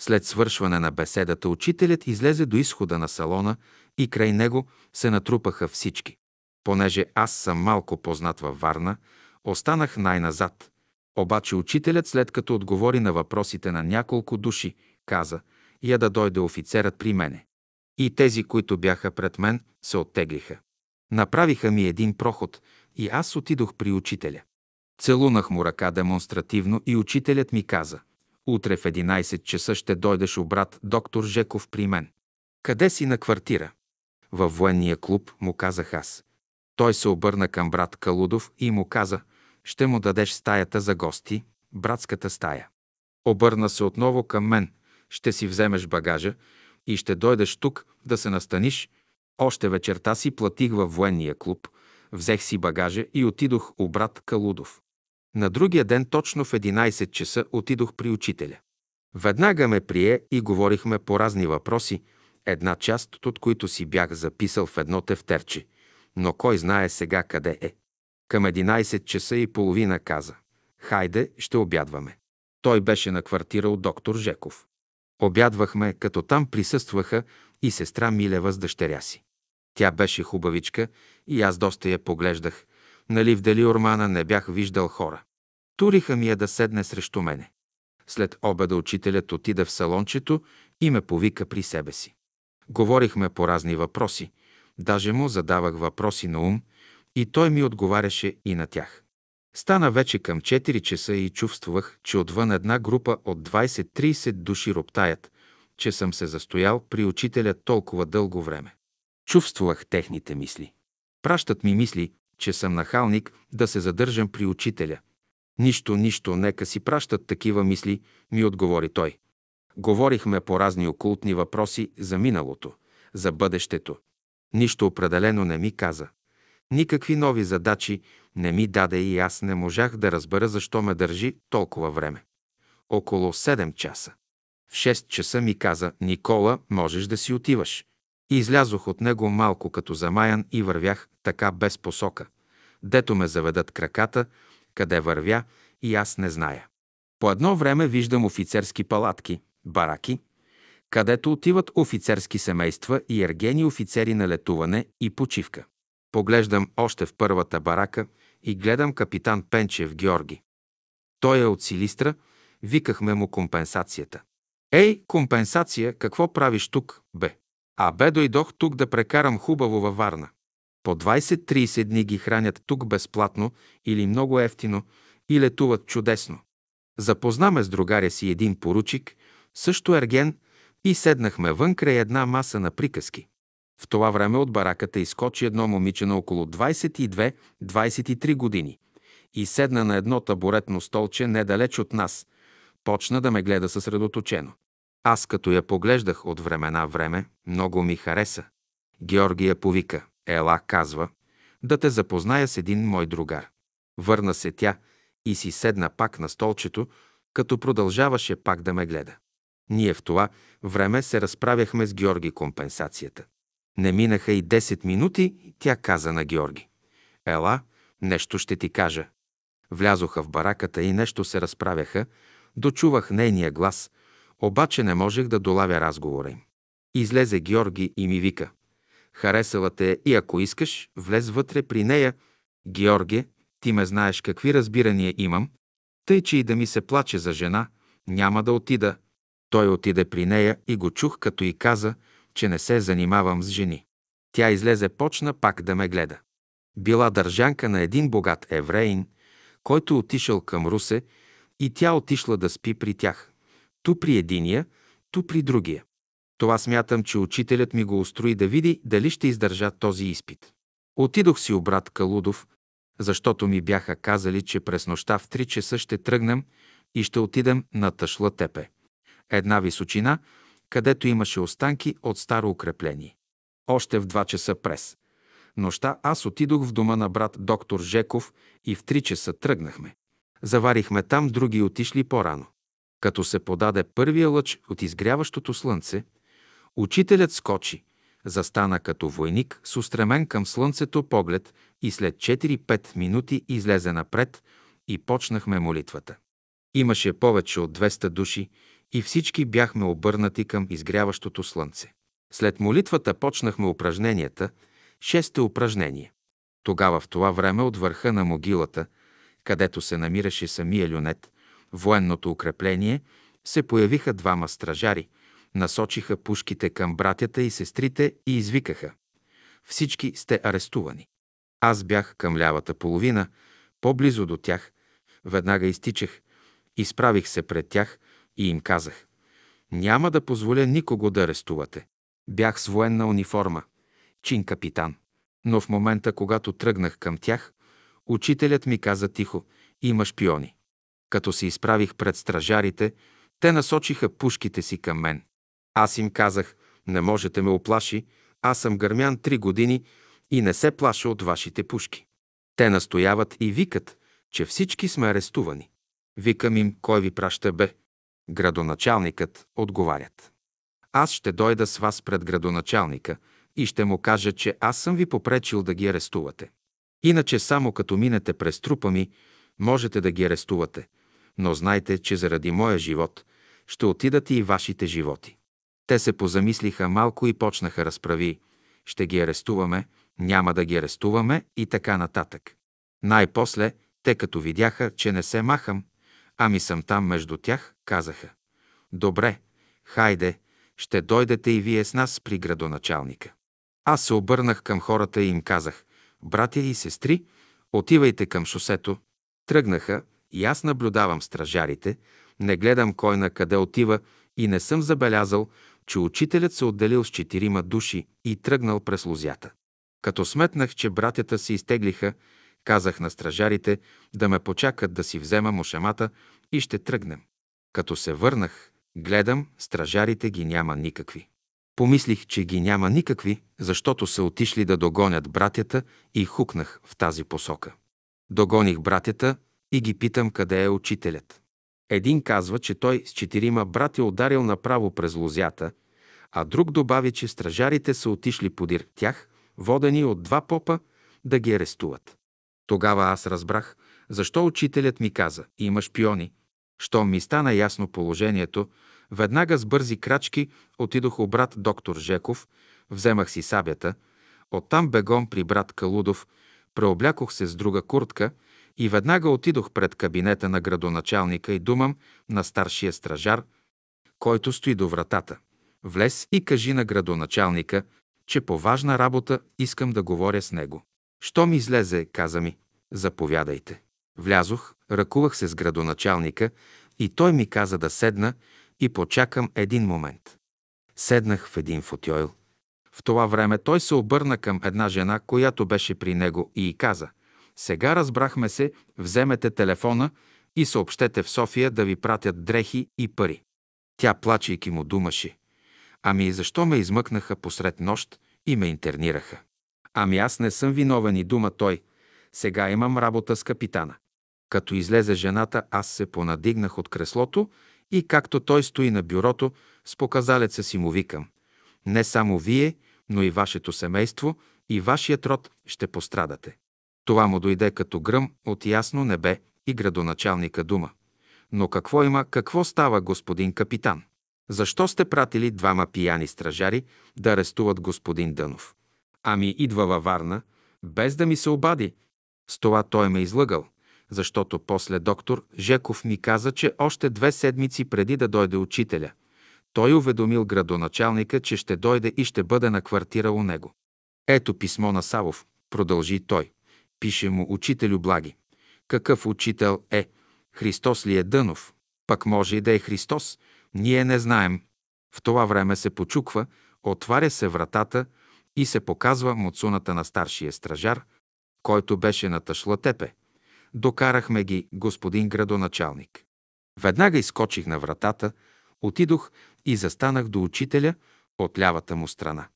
След свършване на беседата учителят излезе до изхода на салона и край него се натрупаха всички. Понеже аз съм малко познат във Варна, останах най-назад. Обаче учителят, след като отговори на въпросите на няколко души, каза «Я да дойде офицерът при мене». И тези, които бяха пред мен, се оттеглиха. Направиха ми един проход и аз отидох при учителя. Целунах му ръка демонстративно и учителят ми каза Утре в 11 часа ще дойдеш обрат доктор Жеков при мен. Къде си на квартира? Във военния клуб, му казах аз. Той се обърна към брат Калудов и му каза, ще му дадеш стаята за гости, братската стая. Обърна се отново към мен, ще си вземеш багажа и ще дойдеш тук да се настаниш. Още вечерта си платих във военния клуб, взех си багажа и отидох у брат Калудов. На другия ден точно в 11 часа отидох при учителя. Веднага ме прие и говорихме по разни въпроси, една част от които си бях записал в едно тефтерче, но кой знае сега къде е. Към 11 часа и половина каза «Хайде, ще обядваме». Той беше на квартира от доктор Жеков. Обядвахме, като там присъстваха и сестра Милева с дъщеря си. Тя беше хубавичка и аз доста я поглеждах. Нали в Дали Ормана не бях виждал хора. Туриха ми я да седне срещу мене. След обеда учителят отида в салончето и ме повика при себе си. Говорихме по разни въпроси. Даже му задавах въпроси на ум и той ми отговаряше и на тях. Стана вече към 4 часа и чувствах, че отвън една група от 20-30 души роптаят, че съм се застоял при учителя толкова дълго време. Чувствах техните мисли. Пращат ми мисли, че съм нахалник да се задържам при учителя. Нищо, нищо, нека си пращат такива мисли, ми отговори той. Говорихме по разни окултни въпроси за миналото, за бъдещето. Нищо определено не ми каза. Никакви нови задачи не ми даде и аз не можах да разбера защо ме държи толкова време. Около 7 часа. В 6 часа ми каза, Никола, можеш да си отиваш. Излязох от него малко като замаян и вървях така без посока. Дето ме заведат краката, къде вървя и аз не зная. По едно време виждам офицерски палатки, бараки, където отиват офицерски семейства и ергени офицери на летуване и почивка. Поглеждам още в първата барака и гледам капитан Пенчев Георги. Той е от Силистра, викахме му компенсацията. Ей, компенсация, какво правиш тук, бе? А бе дойдох тук да прекарам хубаво във Варна. По 20-30 дни ги хранят тук безплатно или много ефтино и летуват чудесно. Запознаме с другаря си един поручик, също ерген, и седнахме вън край една маса на приказки. В това време от бараката изкочи едно момиче на около 22-23 години и седна на едно табуретно столче недалеч от нас. Почна да ме гледа съсредоточено. Аз като я поглеждах от времена време, много ми хареса. Георгия повика. Ела, казва, да те запозная с един мой другар. Върна се тя и си седна пак на столчето, като продължаваше пак да ме гледа. Ние в това време се разправяхме с Георги компенсацията. Не минаха и 10 минути, тя каза на Георги. Ела, нещо ще ти кажа. Влязоха в бараката и нещо се разправяха, дочувах нейния глас, обаче не можех да долавя разговора им. Излезе Георги и ми вика. Харесала те и ако искаш, влез вътре при нея. Георге, ти ме знаеш какви разбирания имам, тъй че и да ми се плаче за жена, няма да отида. Той отиде при нея и го чух, като и каза, че не се занимавам с жени. Тя излезе, почна пак да ме гледа. Била държанка на един богат евреин, който отишъл към Русе и тя отишла да спи при тях. Ту при единия, ту при другия. Това смятам, че учителят ми го устрои да види дали ще издържа този изпит. Отидох си обрат Калудов, защото ми бяха казали, че през нощта в 3 часа ще тръгнем и ще отидем на Тъшла Тепе. Една височина, където имаше останки от старо укрепление. Още в 2 часа прес. Нощта аз отидох в дома на брат доктор Жеков и в 3 часа тръгнахме. Заварихме там, други отишли по-рано. Като се подаде първия лъч от изгряващото слънце, учителят скочи, застана като войник с устремен към слънцето поглед и след 4-5 минути излезе напред и почнахме молитвата. Имаше повече от 200 души и всички бяхме обърнати към изгряващото слънце. След молитвата почнахме упражненията, шесте упражнение. Тогава в това време от върха на могилата, където се намираше самия люнет, военното укрепление, се появиха двама стражари, насочиха пушките към братята и сестрите и извикаха. Всички сте арестувани. Аз бях към лявата половина, по-близо до тях. Веднага изтичах, изправих се пред тях и им казах. Няма да позволя никого да арестувате. Бях с военна униформа, чин капитан. Но в момента, когато тръгнах към тях, учителят ми каза тихо, има шпиони. Като се изправих пред стражарите, те насочиха пушките си към мен. Аз им казах, не можете ме оплаши, аз съм гърмян три години и не се плаша от вашите пушки. Те настояват и викат, че всички сме арестувани. Викам им, кой ви праща бе? Градоначалникът отговарят. Аз ще дойда с вас пред градоначалника и ще му кажа, че аз съм ви попречил да ги арестувате. Иначе само като минете през трупа ми, можете да ги арестувате, но знайте, че заради моя живот ще отидат и вашите животи. Те се позамислиха малко и почнаха разправи. Ще ги арестуваме, няма да ги арестуваме и така нататък. Най-после, те като видяха, че не се махам, ами съм там между тях, казаха. Добре, хайде, ще дойдете и вие с нас при градоначалника. Аз се обърнах към хората и им казах, братя и сестри, отивайте към шосето. Тръгнаха и аз наблюдавам стражарите, не гледам кой на къде отива и не съм забелязал, че учителят се отделил с четирима души и тръгнал през лузята. Като сметнах, че братята се изтеглиха, казах на стражарите да ме почакат да си взема мушемата и ще тръгнем. Като се върнах, гледам, стражарите ги няма никакви. Помислих, че ги няма никакви, защото са отишли да догонят братята и хукнах в тази посока. Догоних братята и ги питам къде е учителят. Един казва, че той с четирима брати ударил направо през лозята, а друг добави, че стражарите са отишли подир тях, водени от два попа, да ги арестуват. Тогава аз разбрах, защо учителят ми каза, има шпиони. Щом ми стана ясно положението, веднага с бързи крачки отидох у брат доктор Жеков, вземах си сабята, оттам бегом при брат Калудов, Преоблякох се с друга куртка и веднага отидох пред кабинета на градоначалника и думам на старшия стражар, който стои до вратата. Влез и кажи на градоначалника, че по важна работа искам да говоря с него. Що ми излезе, каза ми, заповядайте. Влязох, ръкувах се с градоначалника и той ми каза да седна и почакам един момент. Седнах в един футойл. В това време той се обърна към една жена, която беше при него и й каза «Сега разбрахме се, вземете телефона и съобщете в София да ви пратят дрехи и пари». Тя, плачейки му, думаше «Ами защо ме измъкнаха посред нощ и ме интернираха?» «Ами аз не съм виновен и дума той. Сега имам работа с капитана». Като излезе жената, аз се понадигнах от креслото и както той стои на бюрото, с показалеца си му викам. Не само вие, но и вашето семейство и вашият род ще пострадате. Това му дойде като гръм от ясно небе и градоначалника дума. Но какво има, какво става, господин капитан? Защо сте пратили двама пияни стражари да арестуват господин Дънов? Ами идва във Варна, без да ми се обади. С това той ме излъгал защото после доктор Жеков ми каза, че още две седмици преди да дойде учителя, той уведомил градоначалника, че ще дойде и ще бъде на квартира у него. Ето писмо на Савов, продължи той. Пише му учителю Благи. Какъв учител е? Христос ли е Дънов? Пък може и да е Христос. Ние не знаем. В това време се почуква, отваря се вратата и се показва муцуната на старшия стражар, който беше на Ташлатепе. Докарахме ги, господин градоначалник. Веднага изкочих на вратата, отидох и застанах до учителя от лявата му страна.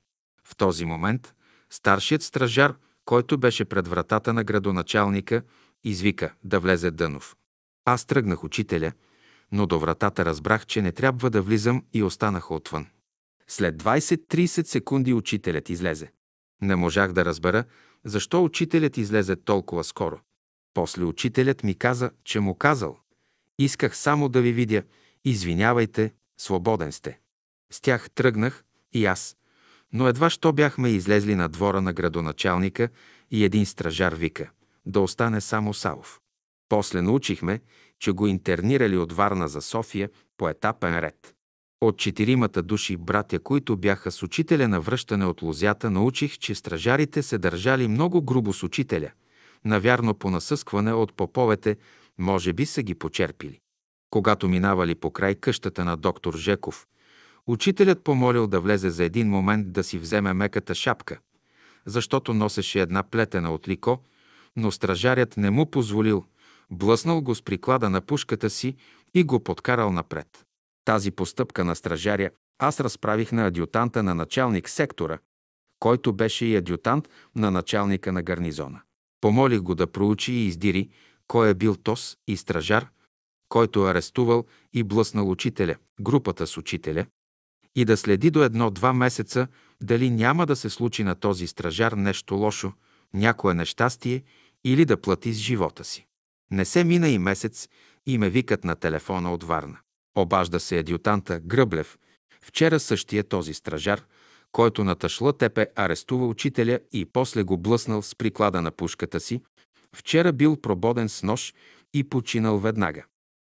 В този момент старшият стражар, който беше пред вратата на градоначалника, извика да влезе Дънов. Аз тръгнах учителя, но до вратата разбрах, че не трябва да влизам и останах отвън. След 20-30 секунди учителят излезе. Не можах да разбера, защо учителят излезе толкова скоро. После учителят ми каза, че му казал. Исках само да ви видя. Извинявайте, свободен сте. С тях тръгнах и аз. Но едва що бяхме излезли на двора на градоначалника и един стражар вика да остане само Савов. После научихме, че го интернирали от Варна за София по етапен ред. От четиримата души братя, които бяха с учителя на връщане от лозята, научих, че стражарите се държали много грубо с учителя – навярно по насъскване от поповете, може би са ги почерпили. Когато минавали по край къщата на доктор Жеков, учителят помолил да влезе за един момент да си вземе меката шапка, защото носеше една плетена от лико, но стражарят не му позволил, блъснал го с приклада на пушката си и го подкарал напред. Тази постъпка на стражаря аз разправих на адютанта на началник сектора, който беше и адютант на началника на гарнизона. Помолих го да проучи и издири кой е бил Тос и стражар, който арестувал и блъснал учителя, групата с учителя, и да следи до едно-два месеца дали няма да се случи на този стражар нещо лошо, някое нещастие или да плати с живота си. Не се мина и месец и ме викат на телефона от Варна. Обажда се адютанта Гръблев. Вчера същия този стражар – който на тъшла тепе арестува учителя и после го блъснал с приклада на пушката си, вчера бил прободен с нож и починал веднага.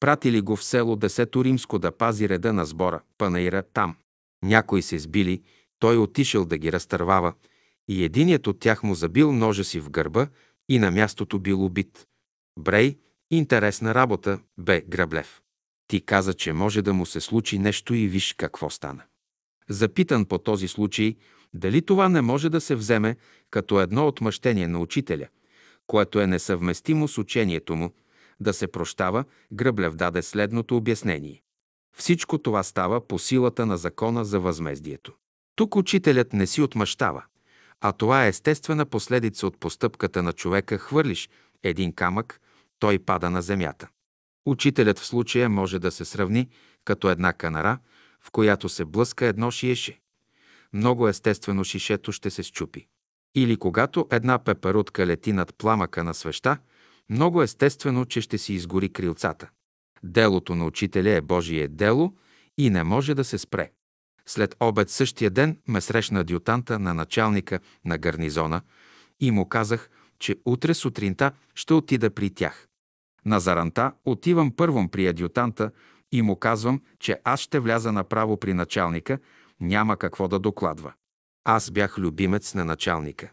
Пратили го в село Десето Римско да пази реда на сбора, панаира там. Някои се сбили, той отишъл да ги разтървава и единият от тях му забил ножа си в гърба и на мястото бил убит. Брей, интересна работа, бе Граблев. Ти каза, че може да му се случи нещо и виж какво стана. Запитан по този случай, дали това не може да се вземе като едно отмъщение на учителя, което е несъвместимо с учението му, да се прощава, Гръблев даде следното обяснение. Всичко това става по силата на закона за възмездието. Тук учителят не си отмъщава, а това е естествена последица от постъпката на човека хвърлиш един камък, той пада на земята. Учителят в случая може да се сравни като една канара – в която се блъска едно шиеше. Много естествено шишето ще се щупи. Или когато една пеперутка лети над пламъка на свеща, много естествено, че ще си изгори крилцата. Делото на учителя е Божие дело и не може да се спре. След обед същия ден ме срещна адютанта на началника на гарнизона и му казах, че утре сутринта ще отида при тях. На заранта отивам първом при адютанта и му казвам, че аз ще вляза направо при началника, няма какво да докладва. Аз бях любимец на началника.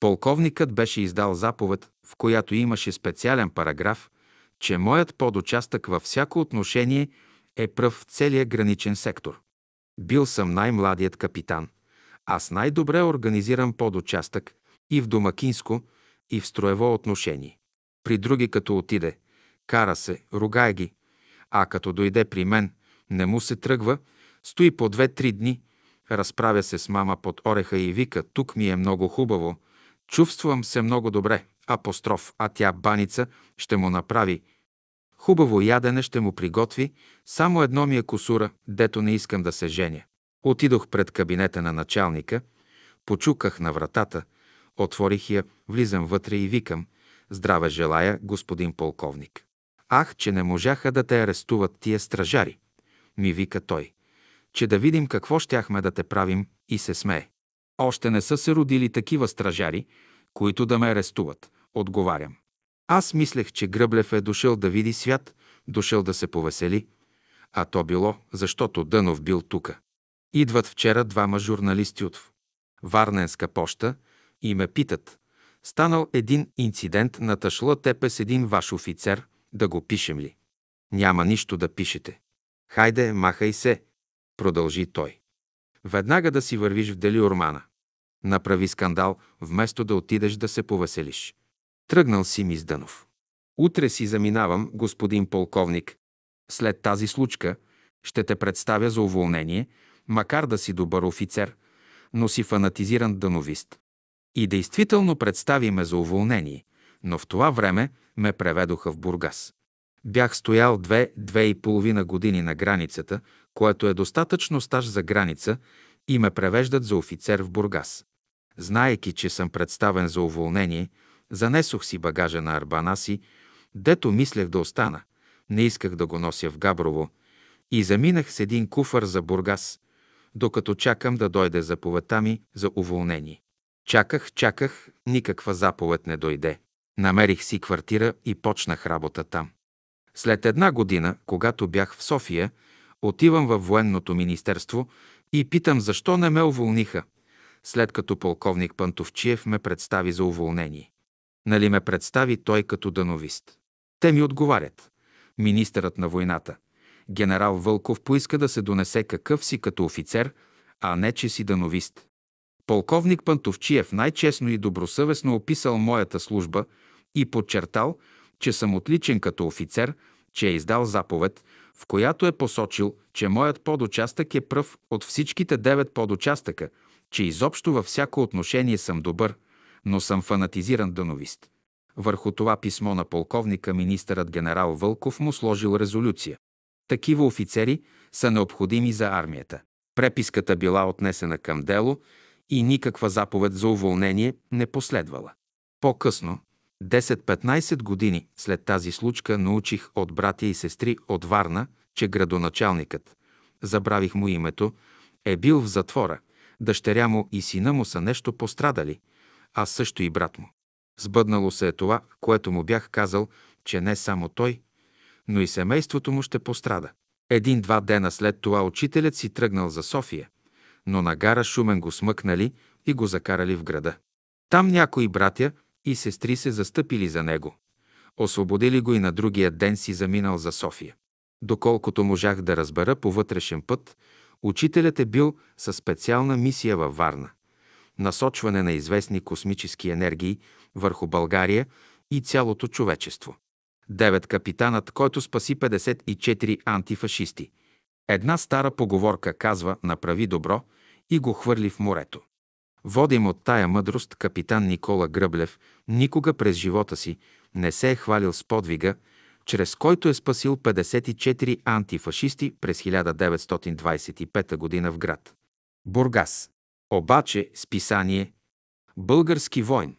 Полковникът беше издал заповед, в която имаше специален параграф, че моят подучастък във всяко отношение е пръв в целия граничен сектор. Бил съм най-младият капитан. Аз най-добре организирам подучастък и в домакинско, и в строево отношение. При други като отиде, кара се, ругае ги, а като дойде при мен, не му се тръгва, стои по две-три дни, разправя се с мама под ореха и вика, тук ми е много хубаво, чувствам се много добре, апостроф, а тя баница ще му направи, хубаво ядене ще му приготви, само едно ми е косура, дето не искам да се женя. Отидох пред кабинета на началника, почуках на вратата, отворих я, влизам вътре и викам «Здраве желая, господин полковник». Ах, че не можаха да те арестуват тия стражари, ми вика той, че да видим какво щяхме да те правим и се смее. Още не са се родили такива стражари, които да ме арестуват, отговарям. Аз мислех, че Гръблев е дошъл да види свят, дошъл да се повесели, а то било, защото Дънов бил тука. Идват вчера двама журналисти от Варненска поща и ме питат. Станал един инцидент на Ташла Тепе с един ваш офицер, да го пишем ли? Няма нищо да пишете. Хайде, махай се, продължи той. Веднага да си вървиш в Дели Ормана. Направи скандал, вместо да отидеш да се повеселиш. Тръгнал си ми Дънов. Утре си заминавам, господин полковник. След тази случка ще те представя за уволнение, макар да си добър офицер, но си фанатизиран дановист. И действително представи ме за уволнение, но в това време ме преведоха в Бургас. Бях стоял две, две и половина години на границата, което е достатъчно стаж за граница, и ме превеждат за офицер в Бургас. Знаеки, че съм представен за уволнение, занесох си багажа на арбана си, дето мислех да остана. Не исках да го нося в Габрово и заминах с един куфър за Бургас, докато чакам да дойде заповедта ми за уволнение. Чаках, чаках, никаква заповед не дойде. Намерих си квартира и почнах работа там. След една година, когато бях в София, отивам във военното министерство и питам защо не ме уволниха, след като полковник Пантовчиев ме представи за уволнение. Нали ме представи той като дановист? Те ми отговарят. Министърът на войната. Генерал Вълков поиска да се донесе какъв си като офицер, а не че си дановист. Полковник Пантовчиев най-честно и добросъвестно описал моята служба и подчертал, че съм отличен като офицер, че е издал заповед, в която е посочил, че моят подучастък е пръв от всичките девет подучастъка, че изобщо във всяко отношение съм добър, но съм фанатизиран дановист. Върху това писмо на полковника министърът генерал Вълков му сложил резолюция. Такива офицери са необходими за армията. Преписката била отнесена към дело и никаква заповед за уволнение не последвала. По-късно, 10-15 години след тази случка научих от братя и сестри от Варна, че градоначалникът, забравих му името, е бил в затвора, дъщеря му и сина му са нещо пострадали, а също и брат му. Сбъднало се е това, което му бях казал, че не само той, но и семейството му ще пострада. Един-два дена след това учителят си тръгнал за София, но на гара Шумен го смъкнали и го закарали в града. Там някои братя и сестри се застъпили за него. Освободили го и на другия ден си заминал за София. Доколкото можах да разбера по вътрешен път, учителят е бил със специална мисия във Варна насочване на известни космически енергии върху България и цялото човечество. Девет капитанът, който спаси 54 антифашисти. Една стара поговорка казва «направи добро» и го хвърли в морето. Водим от тая мъдрост, капитан Никола Гръблев никога през живота си не се е хвалил с подвига, чрез който е спасил 54 антифашисти през 1925 г. в град. Бургас. Обаче списание Български войн,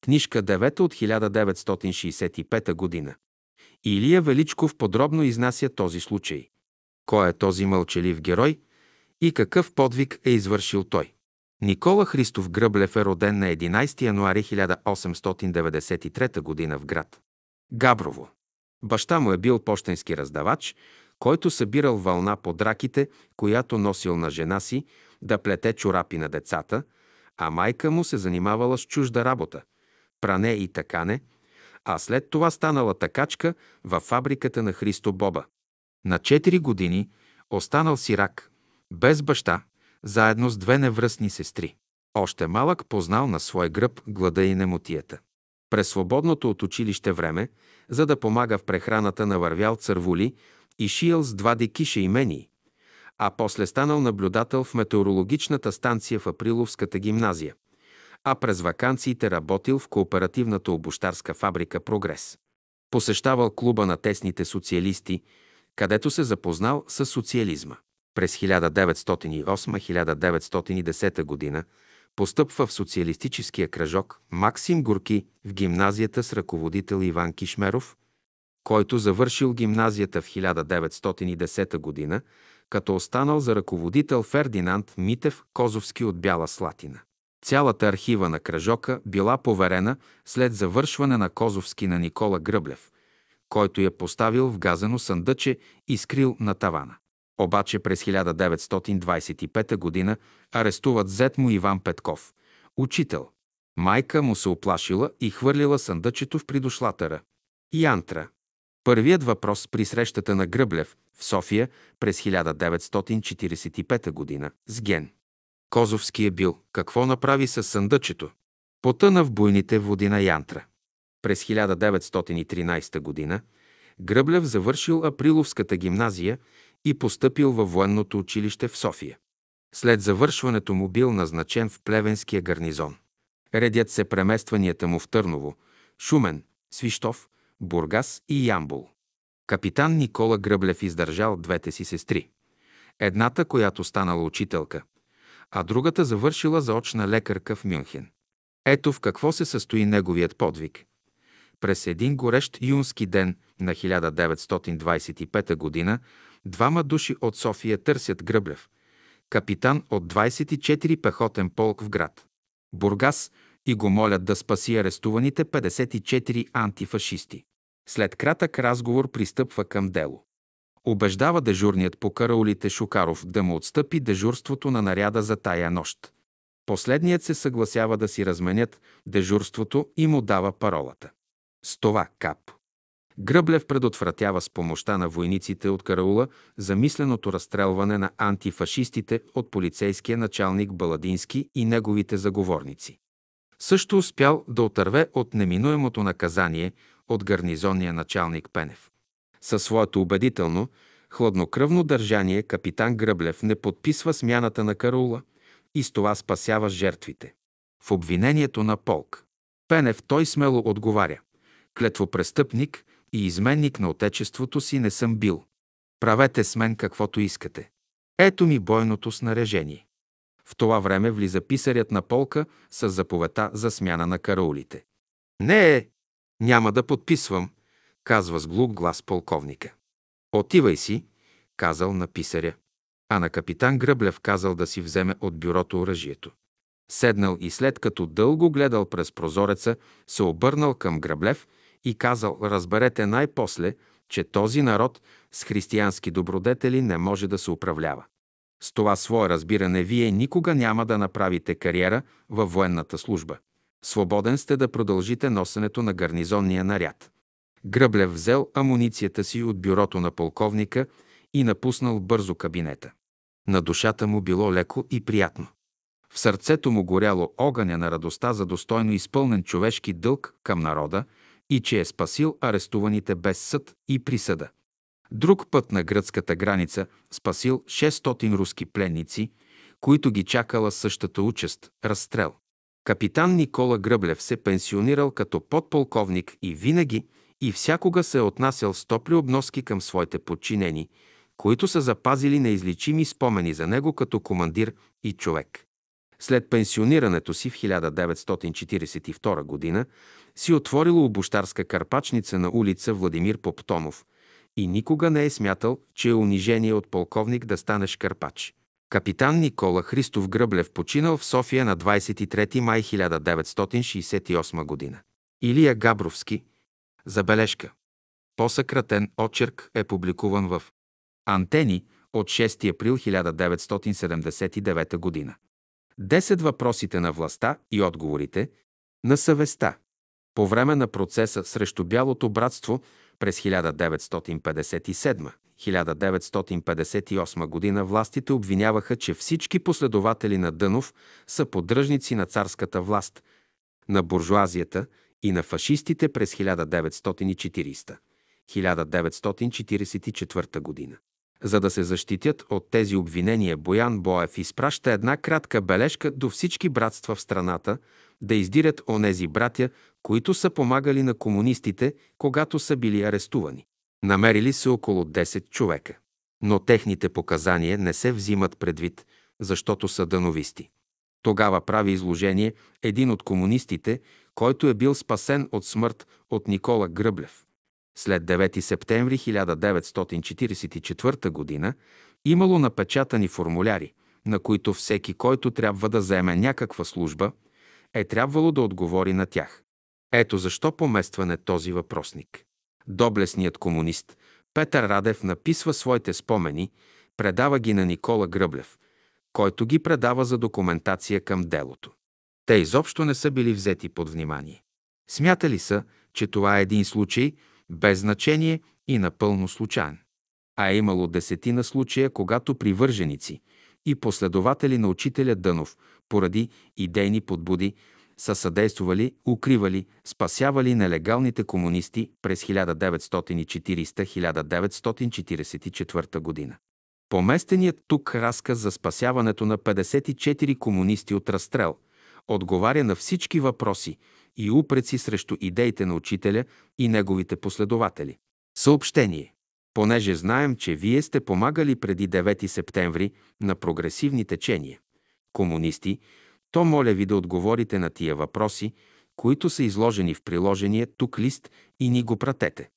книжка 9 от 1965 година. Илия Величков подробно изнася този случай. Кой е този мълчалив герой и какъв подвиг е извършил той? Никола Христов Гръблев е роден на 11 януари 1893 г. в град Габрово. Баща му е бил почтенски раздавач, който събирал вълна по драките, която носил на жена си да плете чорапи на децата, а майка му се занимавала с чужда работа – пране и такане, а след това станала такачка във фабриката на Христо Боба. На 4 години останал сирак, без баща, заедно с две невръстни сестри. Още малък познал на свой гръб глада и немотията. През свободното от училище време, за да помага в прехраната на вървял цървули и шиял с два декиша имени, а после станал наблюдател в метеорологичната станция в Априловската гимназия, а през вакансиите работил в кооперативната обощарска фабрика «Прогрес». Посещавал клуба на тесните социалисти, където се запознал с социализма. През 1908-1910 г. постъпва в социалистическия кръжок Максим Горки в гимназията с ръководител Иван Кишмеров, който завършил гимназията в 1910 г., като останал за ръководител Фердинанд Митев Козовски от Бяла Слатина. Цялата архива на кръжока била поверена след завършване на Козовски на Никола Гръблев, който я поставил в газено съндъче и скрил на тавана. Обаче през 1925 г. арестуват зет му Иван Петков, учител. Майка му се оплашила и хвърлила съндъчето в придошлатъра. Янтра. Първият въпрос при срещата на Гръблев в София през 1945 г. с Ген. Козовски е бил. Какво направи с съндъчето? Потъна в буйните води на Янтра. През 1913 г. Гръблев завършил Априловската гимназия и постъпил във военното училище в София. След завършването му бил назначен в Плевенския гарнизон. Редят се преместванията му в Търново, Шумен, Свищов, Бургас и Ямбол. Капитан Никола Гръблев издържал двете си сестри. Едната, която станала учителка, а другата завършила заочна лекарка в Мюнхен. Ето в какво се състои неговият подвиг. През един горещ юнски ден на 1925 година двама души от София търсят Гръблев, капитан от 24 пехотен полк в град Бургас и го молят да спаси арестуваните 54 антифашисти. След кратък разговор пристъпва към дело. Обеждава дежурният по караулите Шукаров да му отстъпи дежурството на наряда за тая нощ. Последният се съгласява да си разменят дежурството и му дава паролата. С това кап. Гръблев предотвратява с помощта на войниците от караула замисленото разстрелване на антифашистите от полицейския началник Баладински и неговите заговорници. Също успял да отърве от неминуемото наказание от гарнизонния началник Пенев. Със своето убедително, хладнокръвно държание капитан Гръблев не подписва смяната на караула и с това спасява жертвите. В обвинението на полк Пенев той смело отговаря – клетвопрестъпник и изменник на отечеството си не съм бил. Правете с мен каквото искате. Ето ми бойното снаряжение. В това време влиза писарят на полка с заповета за смяна на караулите. Не е, няма да подписвам, казва с глух глас полковника. Отивай си, казал на писаря. А на капитан Гръблев казал да си вземе от бюрото оръжието. Седнал и след като дълго гледал през прозореца, се обърнал към Гръблев и казал, разберете най-после, че този народ с християнски добродетели не може да се управлява. С това свое разбиране вие никога няма да направите кариера във военната служба. Свободен сте да продължите носенето на гарнизонния наряд. Гръблев взел амуницията си от бюрото на полковника и напуснал бързо кабинета. На душата му било леко и приятно. В сърцето му горяло огъня на радостта за достойно изпълнен човешки дълг към народа и че е спасил арестуваните без съд и присъда. Друг път на гръцката граница спасил 600 руски пленници, които ги чакала същата участ – разстрел. Капитан Никола Гръблев се пенсионирал като подполковник и винаги и всякога се е отнасял с топли обноски към своите подчинени, които са запазили неизличими спомени за него като командир и човек. След пенсионирането си в 1942 г. си отворил обощарска карпачница на улица Владимир Поптонов и никога не е смятал, че е унижение от полковник да станеш карпач. Капитан Никола Христов Гръблев починал в София на 23 май 1968 г. Илия Габровски. Забележка. По-съкратен очерк е публикуван в Антени от 6 април 1979 г. Десет въпросите на властта и отговорите на съвестта. По време на процеса срещу Бялото братство през 1957-1958 година властите обвиняваха, че всички последователи на Дънов са поддръжници на царската власт, на буржуазията и на фашистите през 1940-1944 година. За да се защитят от тези обвинения, Боян Боев изпраща една кратка бележка до всички братства в страната да издирят онези братя, които са помагали на комунистите, когато са били арестувани. Намерили се около 10 човека. Но техните показания не се взимат предвид, защото са дановисти. Тогава прави изложение един от комунистите, който е бил спасен от смърт от Никола Гръблев. След 9 септември 1944 г. имало напечатани формуляри, на които всеки, който трябва да заеме някаква служба, е трябвало да отговори на тях. Ето защо поместване този въпросник. Доблесният комунист Петър Радев написва своите спомени, предава ги на Никола Гръблев, който ги предава за документация към делото. Те изобщо не са били взети под внимание. Смятали са, че това е един случай – без значение и напълно случайен. А е имало десетина случая, когато привърженици и последователи на учителя Дънов, поради идейни подбуди, са съдействували, укривали, спасявали нелегалните комунисти през 1940-1944 година. Поместеният тук разказ за спасяването на 54 комунисти от разстрел отговаря на всички въпроси, и упреци срещу идеите на учителя и неговите последователи. Съобщение. Понеже знаем, че вие сте помагали преди 9 септември на прогресивни течения, комунисти, то моля ви да отговорите на тия въпроси, които са изложени в приложения тук лист и ни го пратете.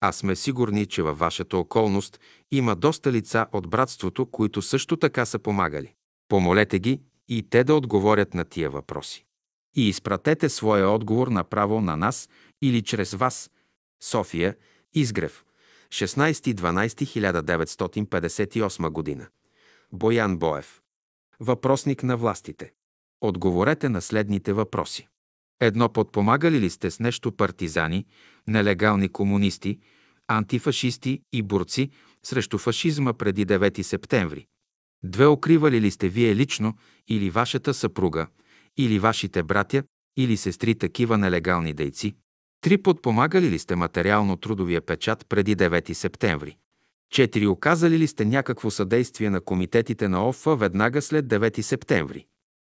Аз сме сигурни, че във вашата околност има доста лица от братството, които също така са помагали. Помолете ги и те да отговорят на тия въпроси и изпратете своя отговор направо на нас или чрез вас. София, Изгрев, 16.12.1958 година. Боян Боев. Въпросник на властите. Отговорете на следните въпроси. Едно подпомагали ли сте с нещо партизани, нелегални комунисти, антифашисти и борци срещу фашизма преди 9 септември? Две укривали ли сте вие лично или вашата съпруга – или вашите братя или сестри такива нелегални дейци? Три подпомагали ли сте материално трудовия печат преди 9 септември? Четири оказали ли сте някакво съдействие на комитетите на ОФА веднага след 9 септември?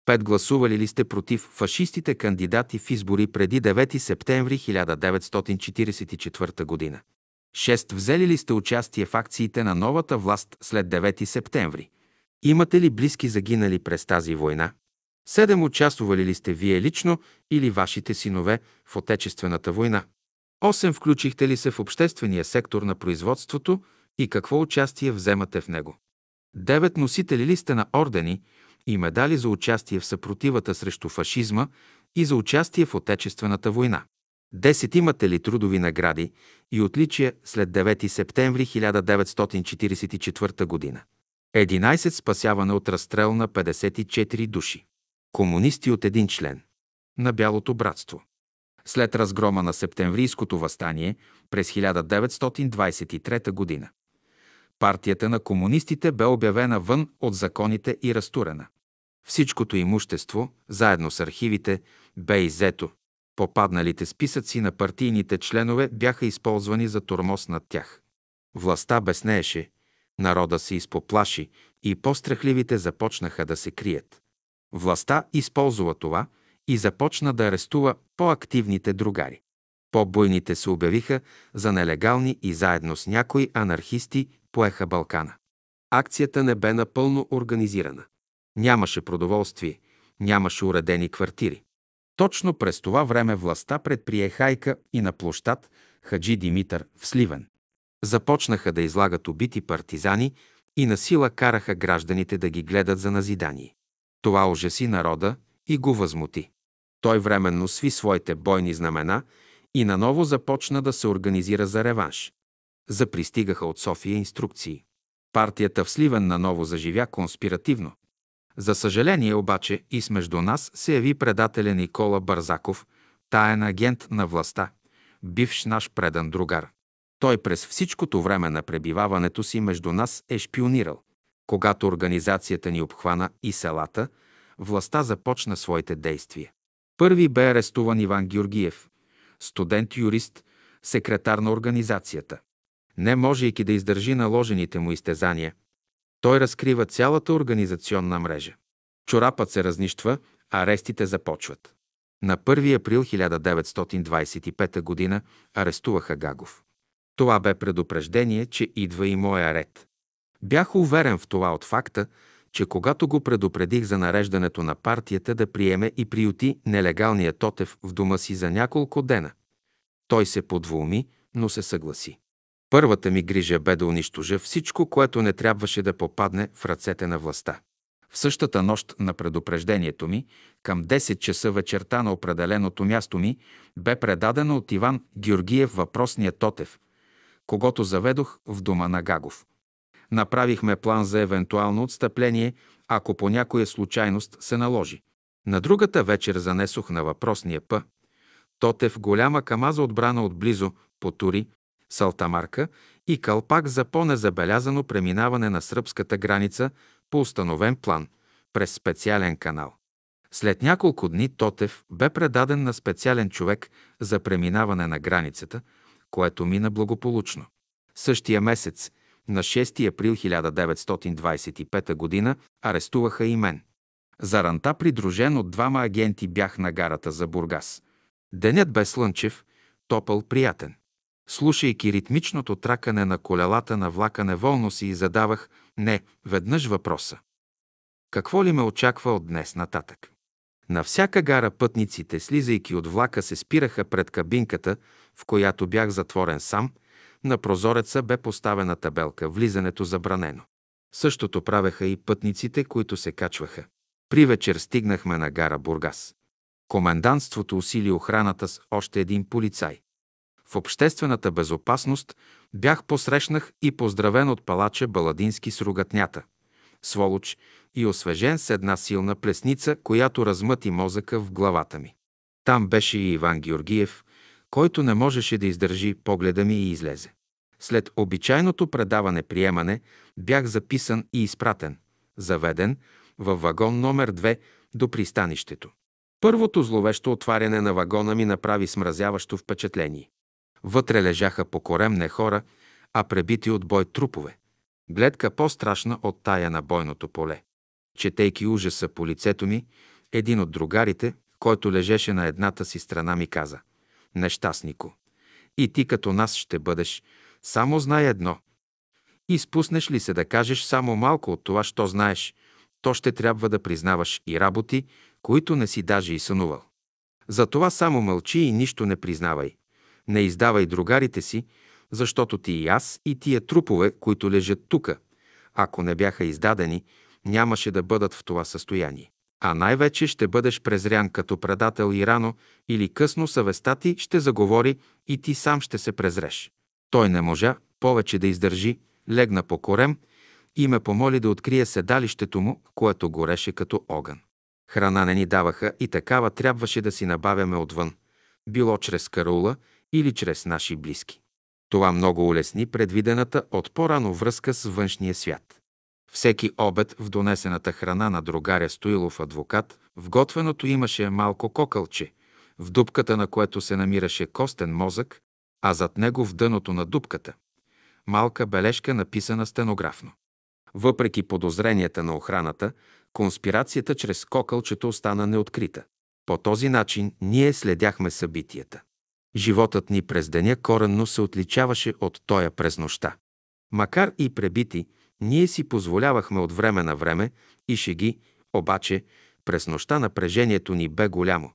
Пет гласували ли сте против фашистите кандидати в избори преди 9 септември 1944 година? Шест взели ли сте участие в акциите на новата власт след 9 септември? Имате ли близки загинали през тази война? Седем участвали ли сте вие лично или вашите синове в Отечествената война? Осем включихте ли се в обществения сектор на производството и какво участие вземате в него? Девет носители ли сте на ордени и медали за участие в съпротивата срещу фашизма и за участие в Отечествената война? Десет имате ли трудови награди и отличия след 9 септември 1944 година? 11 спасяване от разстрел на 54 души комунисти от един член на Бялото братство. След разгрома на септемврийското възстание през 1923 г. партията на комунистите бе обявена вън от законите и разтурена. Всичкото имущество, заедно с архивите, бе иззето. Попадналите списъци на партийните членове бяха използвани за тормоз над тях. Властта безнееше, народа се изпоплаши и по-страхливите започнаха да се крият. Властта използва това и започна да арестува по-активните другари. По-бойните се обявиха за нелегални и заедно с някои анархисти поеха Балкана. Акцията не бе напълно организирана. Нямаше продоволствие, нямаше уредени квартири. Точно през това време властта предприе хайка и на площад Хаджи Димитър в Сливен. Започнаха да излагат убити партизани и на сила караха гражданите да ги гледат за назидание. Това ужаси народа и го възмути. Той временно сви своите бойни знамена и наново започна да се организира за реванш. Запристигаха от София инструкции. Партията в Сливен наново заживя конспиративно. За съжаление обаче и с между нас се яви предателя Никола Барзаков, таен агент на властта, бивш наш предан другар. Той през всичкото време на пребиваването си между нас е шпионирал. Когато организацията ни обхвана и селата, властта започна своите действия. Първи бе арестуван Иван Георгиев, студент-юрист, секретар на организацията. Не можейки да издържи наложените му изтезания, той разкрива цялата организационна мрежа. Чорапът се разнищва, арестите започват. На 1 април 1925 г. арестуваха Гагов. Това бе предупреждение, че идва и моя ред. Бях уверен в това от факта, че когато го предупредих за нареждането на партията да приеме и приюти нелегалния Тотев в дома си за няколко дена, той се подволми, но се съгласи. Първата ми грижа бе да унищожа всичко, което не трябваше да попадне в ръцете на властта. В същата нощ на предупреждението ми, към 10 часа вечерта на определеното място ми, бе предадено от Иван Георгиев въпросния Тотев, когато заведох в дома на Гагов. Направихме план за евентуално отстъпление, ако по някоя случайност се наложи. На другата вечер занесох на въпросния П. Тотев голяма камаза отбрана отблизо, по тури, салтамарка и калпак за по-незабелязано преминаване на сръбската граница по установен план, през специален канал. След няколко дни Тотев бе предаден на специален човек за преминаване на границата, което мина благополучно. Същия месец, на 6 април 1925 г., арестуваха и мен. За ранта, придружен от двама агенти, бях на гарата за Бургас. Денят бе слънчев, топъл, приятен. Слушайки ритмичното тракане на колелата на влака, неволно си и задавах не веднъж въпроса. Какво ли ме очаква от днес нататък? На всяка гара пътниците, слизайки от влака, се спираха пред кабинката, в която бях затворен сам. На прозореца бе поставена табелка «Влизането забранено». Същото правеха и пътниците, които се качваха. При вечер стигнахме на гара Бургас. Комендантството усили охраната с още един полицай. В обществената безопасност бях посрещнах и поздравен от палача Баладински с ругатнята. Сволоч и освежен с една силна плесница, която размъти мозъка в главата ми. Там беше и Иван Георгиев, който не можеше да издържи погледа ми и излезе. След обичайното предаване-приемане бях записан и изпратен, заведен, във вагон номер 2 до пристанището. Първото зловещо отваряне на вагона ми направи смразяващо впечатление. Вътре лежаха покоремне хора, а пребити от бой трупове. Гледка по-страшна от тая на бойното поле. Четейки ужаса по лицето ми, един от другарите, който лежеше на едната си страна, ми каза «Нещастнико, и ти като нас ще бъдеш, само знай едно. Изпуснеш ли се да кажеш само малко от това, що знаеш, то ще трябва да признаваш и работи, които не си даже и сънувал. Затова само мълчи и нищо не признавай. Не издавай другарите си, защото ти и аз и тия трупове, които лежат тука, ако не бяха издадени, нямаше да бъдат в това състояние. А най-вече ще бъдеш презрян като предател и рано или късно съвестта ти ще заговори и ти сам ще се презреш. Той не можа повече да издържи, легна по корем и ме помоли да открия седалището му, което гореше като огън. Храна не ни даваха и такава трябваше да си набавяме отвън, било чрез караула или чрез наши близки. Това много улесни предвидената от по-рано връзка с външния свят. Всеки обед в донесената храна на другаря Стоилов адвокат, в готвеното имаше малко кокълче, в дупката на което се намираше костен мозък, а зад него в дъното на дупката малка бележка написана стенографно. Въпреки подозренията на охраната, конспирацията чрез кокълчето остана неоткрита. По този начин ние следяхме събитията. Животът ни през деня коренно се отличаваше от тоя през нощта. Макар и пребити, ние си позволявахме от време на време и шеги, обаче през нощта напрежението ни бе голямо.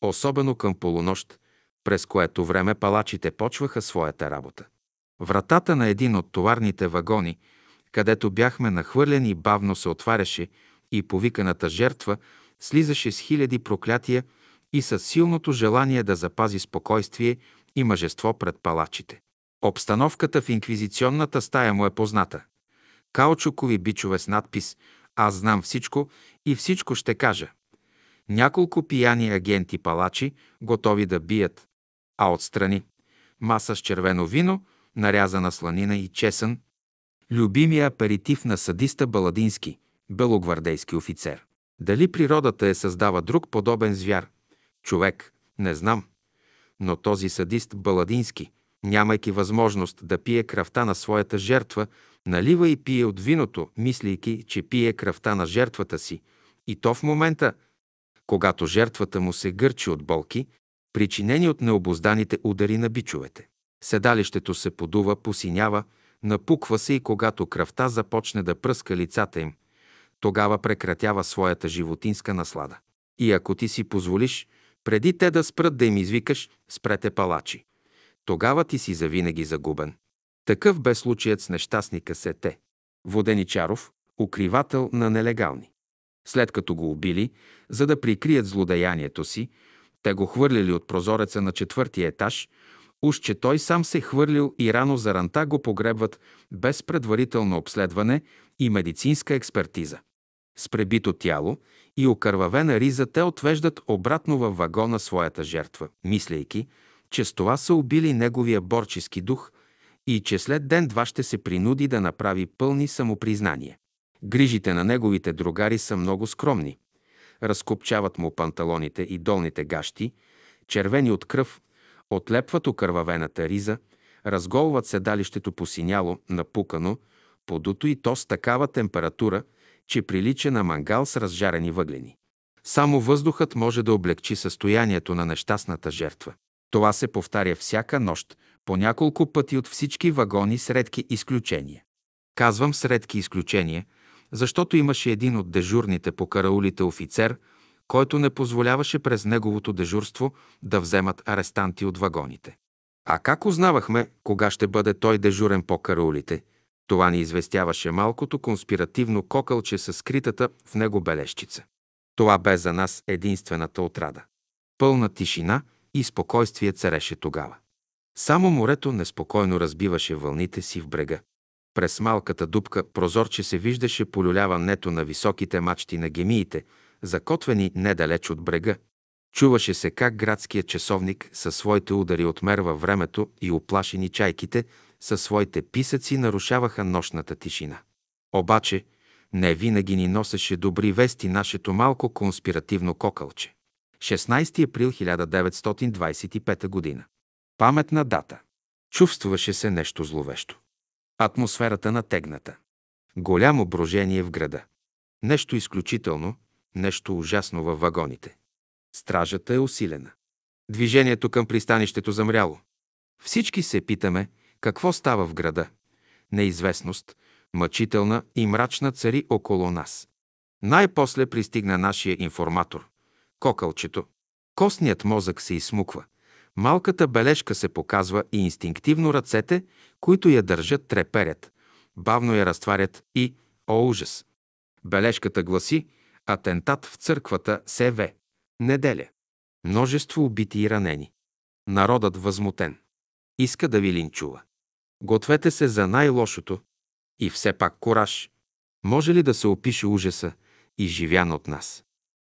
Особено към полунощ, през което време палачите почваха своята работа. Вратата на един от товарните вагони, където бяхме нахвърлени, бавно се отваряше и повиканата жертва слизаше с хиляди проклятия и с силното желание да запази спокойствие и мъжество пред палачите. Обстановката в инквизиционната стая му е позната. Каучукови бичове с надпис «Аз знам всичко и всичко ще кажа». Няколко пияни агенти палачи, готови да бият, а отстрани маса с червено вино, нарязана сланина и чесън, любимия аперитив на садиста Баладински, белогвардейски офицер. Дали природата е създава друг подобен звяр? Човек, не знам. Но този садист Баладински, нямайки възможност да пие кръвта на своята жертва, налива и пие от виното, мислейки, че пие кръвта на жертвата си. И то в момента, когато жертвата му се гърчи от болки, причинени от необозданите удари на бичовете. Седалището се подува, посинява, напуква се и когато кръвта започне да пръска лицата им, тогава прекратява своята животинска наслада. И ако ти си позволиш, преди те да спрат да им извикаш, спрете палачи. Тогава ти си завинаги загубен. Такъв бе случаят с нещастника Сете. Воденичаров, укривател на нелегални. След като го убили, за да прикрият злодеянието си, те го хвърлили от прозореца на четвъртия етаж, уж че той сам се хвърлил и рано за ранта го погребват без предварително обследване и медицинска експертиза. С пребито тяло и окървавена риза те отвеждат обратно във вагона своята жертва, мислейки, че с това са убили неговия борчески дух и че след ден-два ще се принуди да направи пълни самопризнания. Грижите на неговите другари са много скромни. Разкопчават му панталоните и долните гащи, червени от кръв, отлепват окървавената риза, разголват седалището посиняло, напукано, подуто и то с такава температура, че прилича на мангал с разжарени въглени. Само въздухът може да облегчи състоянието на нещастната жертва. Това се повтаря всяка нощ, по няколко пъти от всички вагони с редки изключения. Казвам с редки изключения, защото имаше един от дежурните по караулите офицер, който не позволяваше през неговото дежурство да вземат арестанти от вагоните. А как узнавахме кога ще бъде той дежурен по караулите? Това ни известяваше малкото конспиративно кокълче с скритата в него бележчица. Това бе за нас единствената отрада. Пълна тишина и спокойствие цареше тогава. Само морето неспокойно разбиваше вълните си в брега. През малката дупка прозорче се виждаше полюляването на високите мачти на гемиите, закотвени недалеч от брега. Чуваше се как градският часовник със своите удари отмерва времето и оплашени чайките със своите писъци нарушаваха нощната тишина. Обаче не винаги ни носеше добри вести нашето малко конспиративно кокълче. 16 април 1925 година. Паметна дата. Чувствуваше се нещо зловещо. Атмосферата натегната. Голямо брожение в града. Нещо изключително, нещо ужасно във вагоните. Стражата е усилена. Движението към пристанището замряло. Всички се питаме какво става в града. Неизвестност, мъчителна и мрачна цари около нас. Най-после пристигна нашия информатор. Кокълчето. Костният мозък се изсмуква. Малката бележка се показва и инстинктивно ръцете, които я държат, треперят. Бавно я разтварят и, о ужас! Бележката гласи Атентат в църквата СВ. Неделя. Множество убити и ранени. Народът възмутен. Иска да ви линчува. Гответе се за най-лошото. И все пак кораж. Може ли да се опише ужаса, изживян от нас?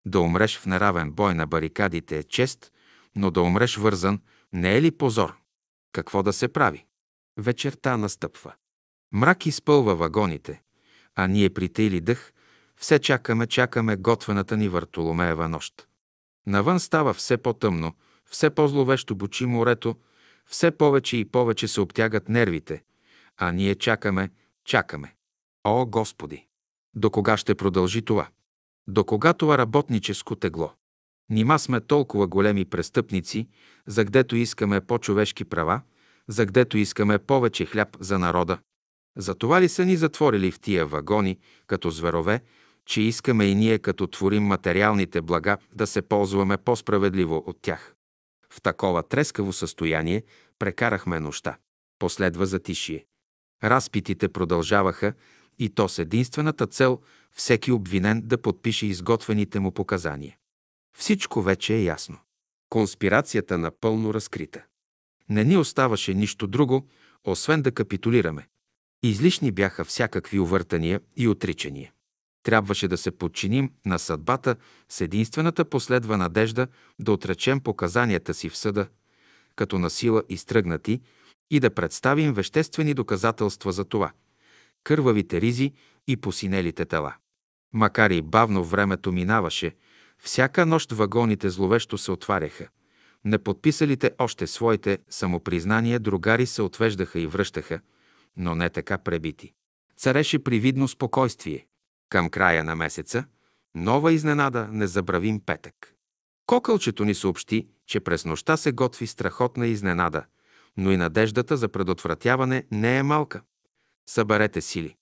Да умреш в неравен бой на барикадите е чест, но да умреш вързан не е ли позор? Какво да се прави? Вечерта настъпва. Мрак изпълва вагоните, а ние притейли дъх, все чакаме, чакаме готвената ни Вартоломеева нощ. Навън става все по-тъмно, все по-зловещо бучи морето, все повече и повече се обтягат нервите, а ние чакаме, чакаме. О, Господи! До кога ще продължи това? До кога това работническо тегло? Нима сме толкова големи престъпници, за гдето искаме по-човешки права, за гдето искаме повече хляб за народа. За това ли са ни затворили в тия вагони, като зверове, че искаме и ние, като творим материалните блага, да се ползваме по-справедливо от тях? В такова трескаво състояние прекарахме нощта. Последва затишие. Разпитите продължаваха и то с единствената цел всеки обвинен да подпише изготвените му показания. Всичко вече е ясно. Конспирацията напълно разкрита. Не ни оставаше нищо друго, освен да капитулираме. Излишни бяха всякакви увъртания и отричания. Трябваше да се подчиним на съдбата с единствената последва надежда да отречем показанията си в съда, като насила изтръгнати, и да представим веществени доказателства за това – кървавите ризи и посинелите тела. Макар и бавно времето минаваше, всяка нощ вагоните зловещо се отваряха. Неподписалите още своите самопризнания другари се отвеждаха и връщаха, но не така пребити. Цареше привидно спокойствие. Към края на месеца, нова изненада, незабравим петък. Кокълчето ни съобщи, че през нощта се готви страхотна изненада, но и надеждата за предотвратяване не е малка. Съберете сили.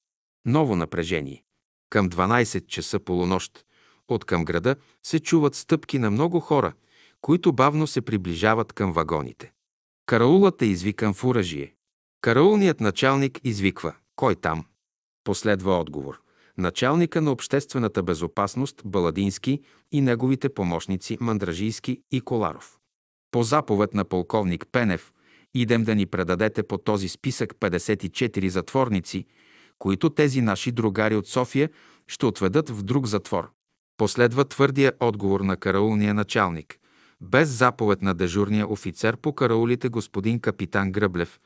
Ново напрежение. Към 12 часа полунощ от към града се чуват стъпки на много хора, които бавно се приближават към вагоните. Караулът е извикан в уражие. Караулният началник извиква «Кой там?» Последва отговор. Началника на обществената безопасност Баладински и неговите помощници Мандражийски и Коларов. По заповед на полковник Пенев идем да ни предадете по този списък 54 затворници, които тези наши другари от София ще отведат в друг затвор. Последва твърдия отговор на караулния началник. Без заповед на дежурния офицер по караулите господин капитан Гръблев,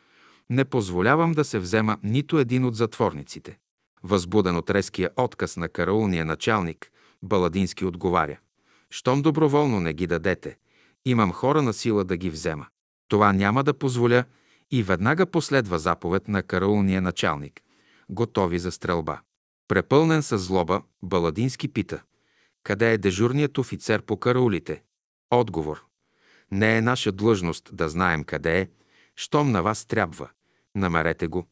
не позволявам да се взема нито един от затворниците. Възбуден от резкия отказ на караулния началник, Баладински отговаря. Щом доброволно не ги дадете, имам хора на сила да ги взема. Това няма да позволя и веднага последва заповед на караулния началник. Готови за стрелба. Препълнен с злоба, Баладински пита. Къде е дежурният офицер по караулите? Отговор. Не е наша длъжност да знаем къде е, щом на вас трябва. Намерете го.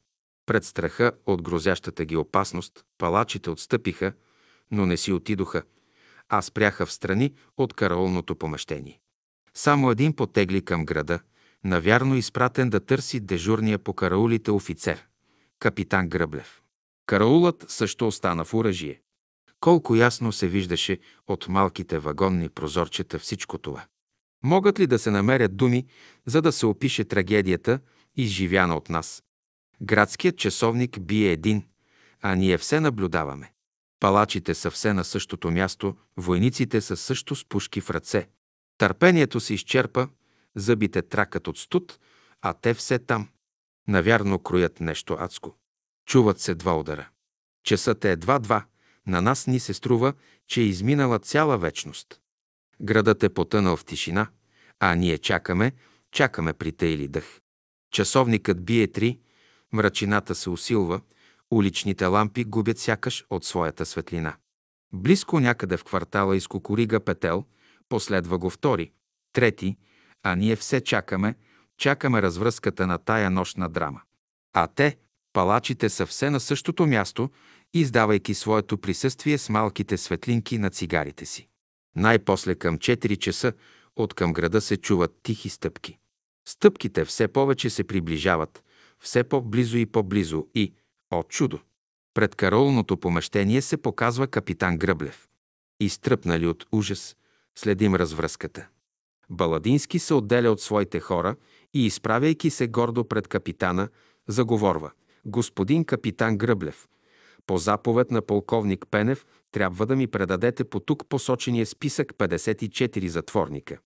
Пред страха от грозящата ги опасност, палачите отстъпиха, но не си отидоха, а спряха в страни от караулното помещение. Само един потегли към града, навярно изпратен да търси дежурния по караулите офицер, капитан Гръблев. Караулът също остана в оръжие. Колко ясно се виждаше от малките вагонни прозорчета всичко това. Могат ли да се намерят думи, за да се опише трагедията, изживяна от нас? Градският часовник бие един, а ние все наблюдаваме. Палачите са все на същото място, войниците са също с пушки в ръце. Търпението се изчерпа, зъбите тракат от студ, а те все там. Навярно кроят нещо адско. Чуват се два удара. Часът е едва два. На нас ни се струва, че е изминала цяла вечност. Градът е потънал в тишина, а ние чакаме, чакаме притейли дъх. Часовникът бие три, мрачината се усилва, уличните лампи губят сякаш от своята светлина. Близко някъде в квартала изкукорига петел, последва го втори, трети, а ние все чакаме, чакаме развръзката на тая нощна драма. А те, палачите, са все на същото място, издавайки своето присъствие с малките светлинки на цигарите си. Най-после към 4 часа от към града се чуват тихи стъпки. Стъпките все повече се приближават, все по-близо и по-близо и, о чудо! Пред каролното помещение се показва капитан Гръблев. Изтръпнали от ужас, следим развръзката. Баладински се отделя от своите хора и, изправяйки се гордо пред капитана, заговорва. Господин капитан Гръблев, по заповед на полковник Пенев трябва да ми предадете по тук посочения списък 54 затворника,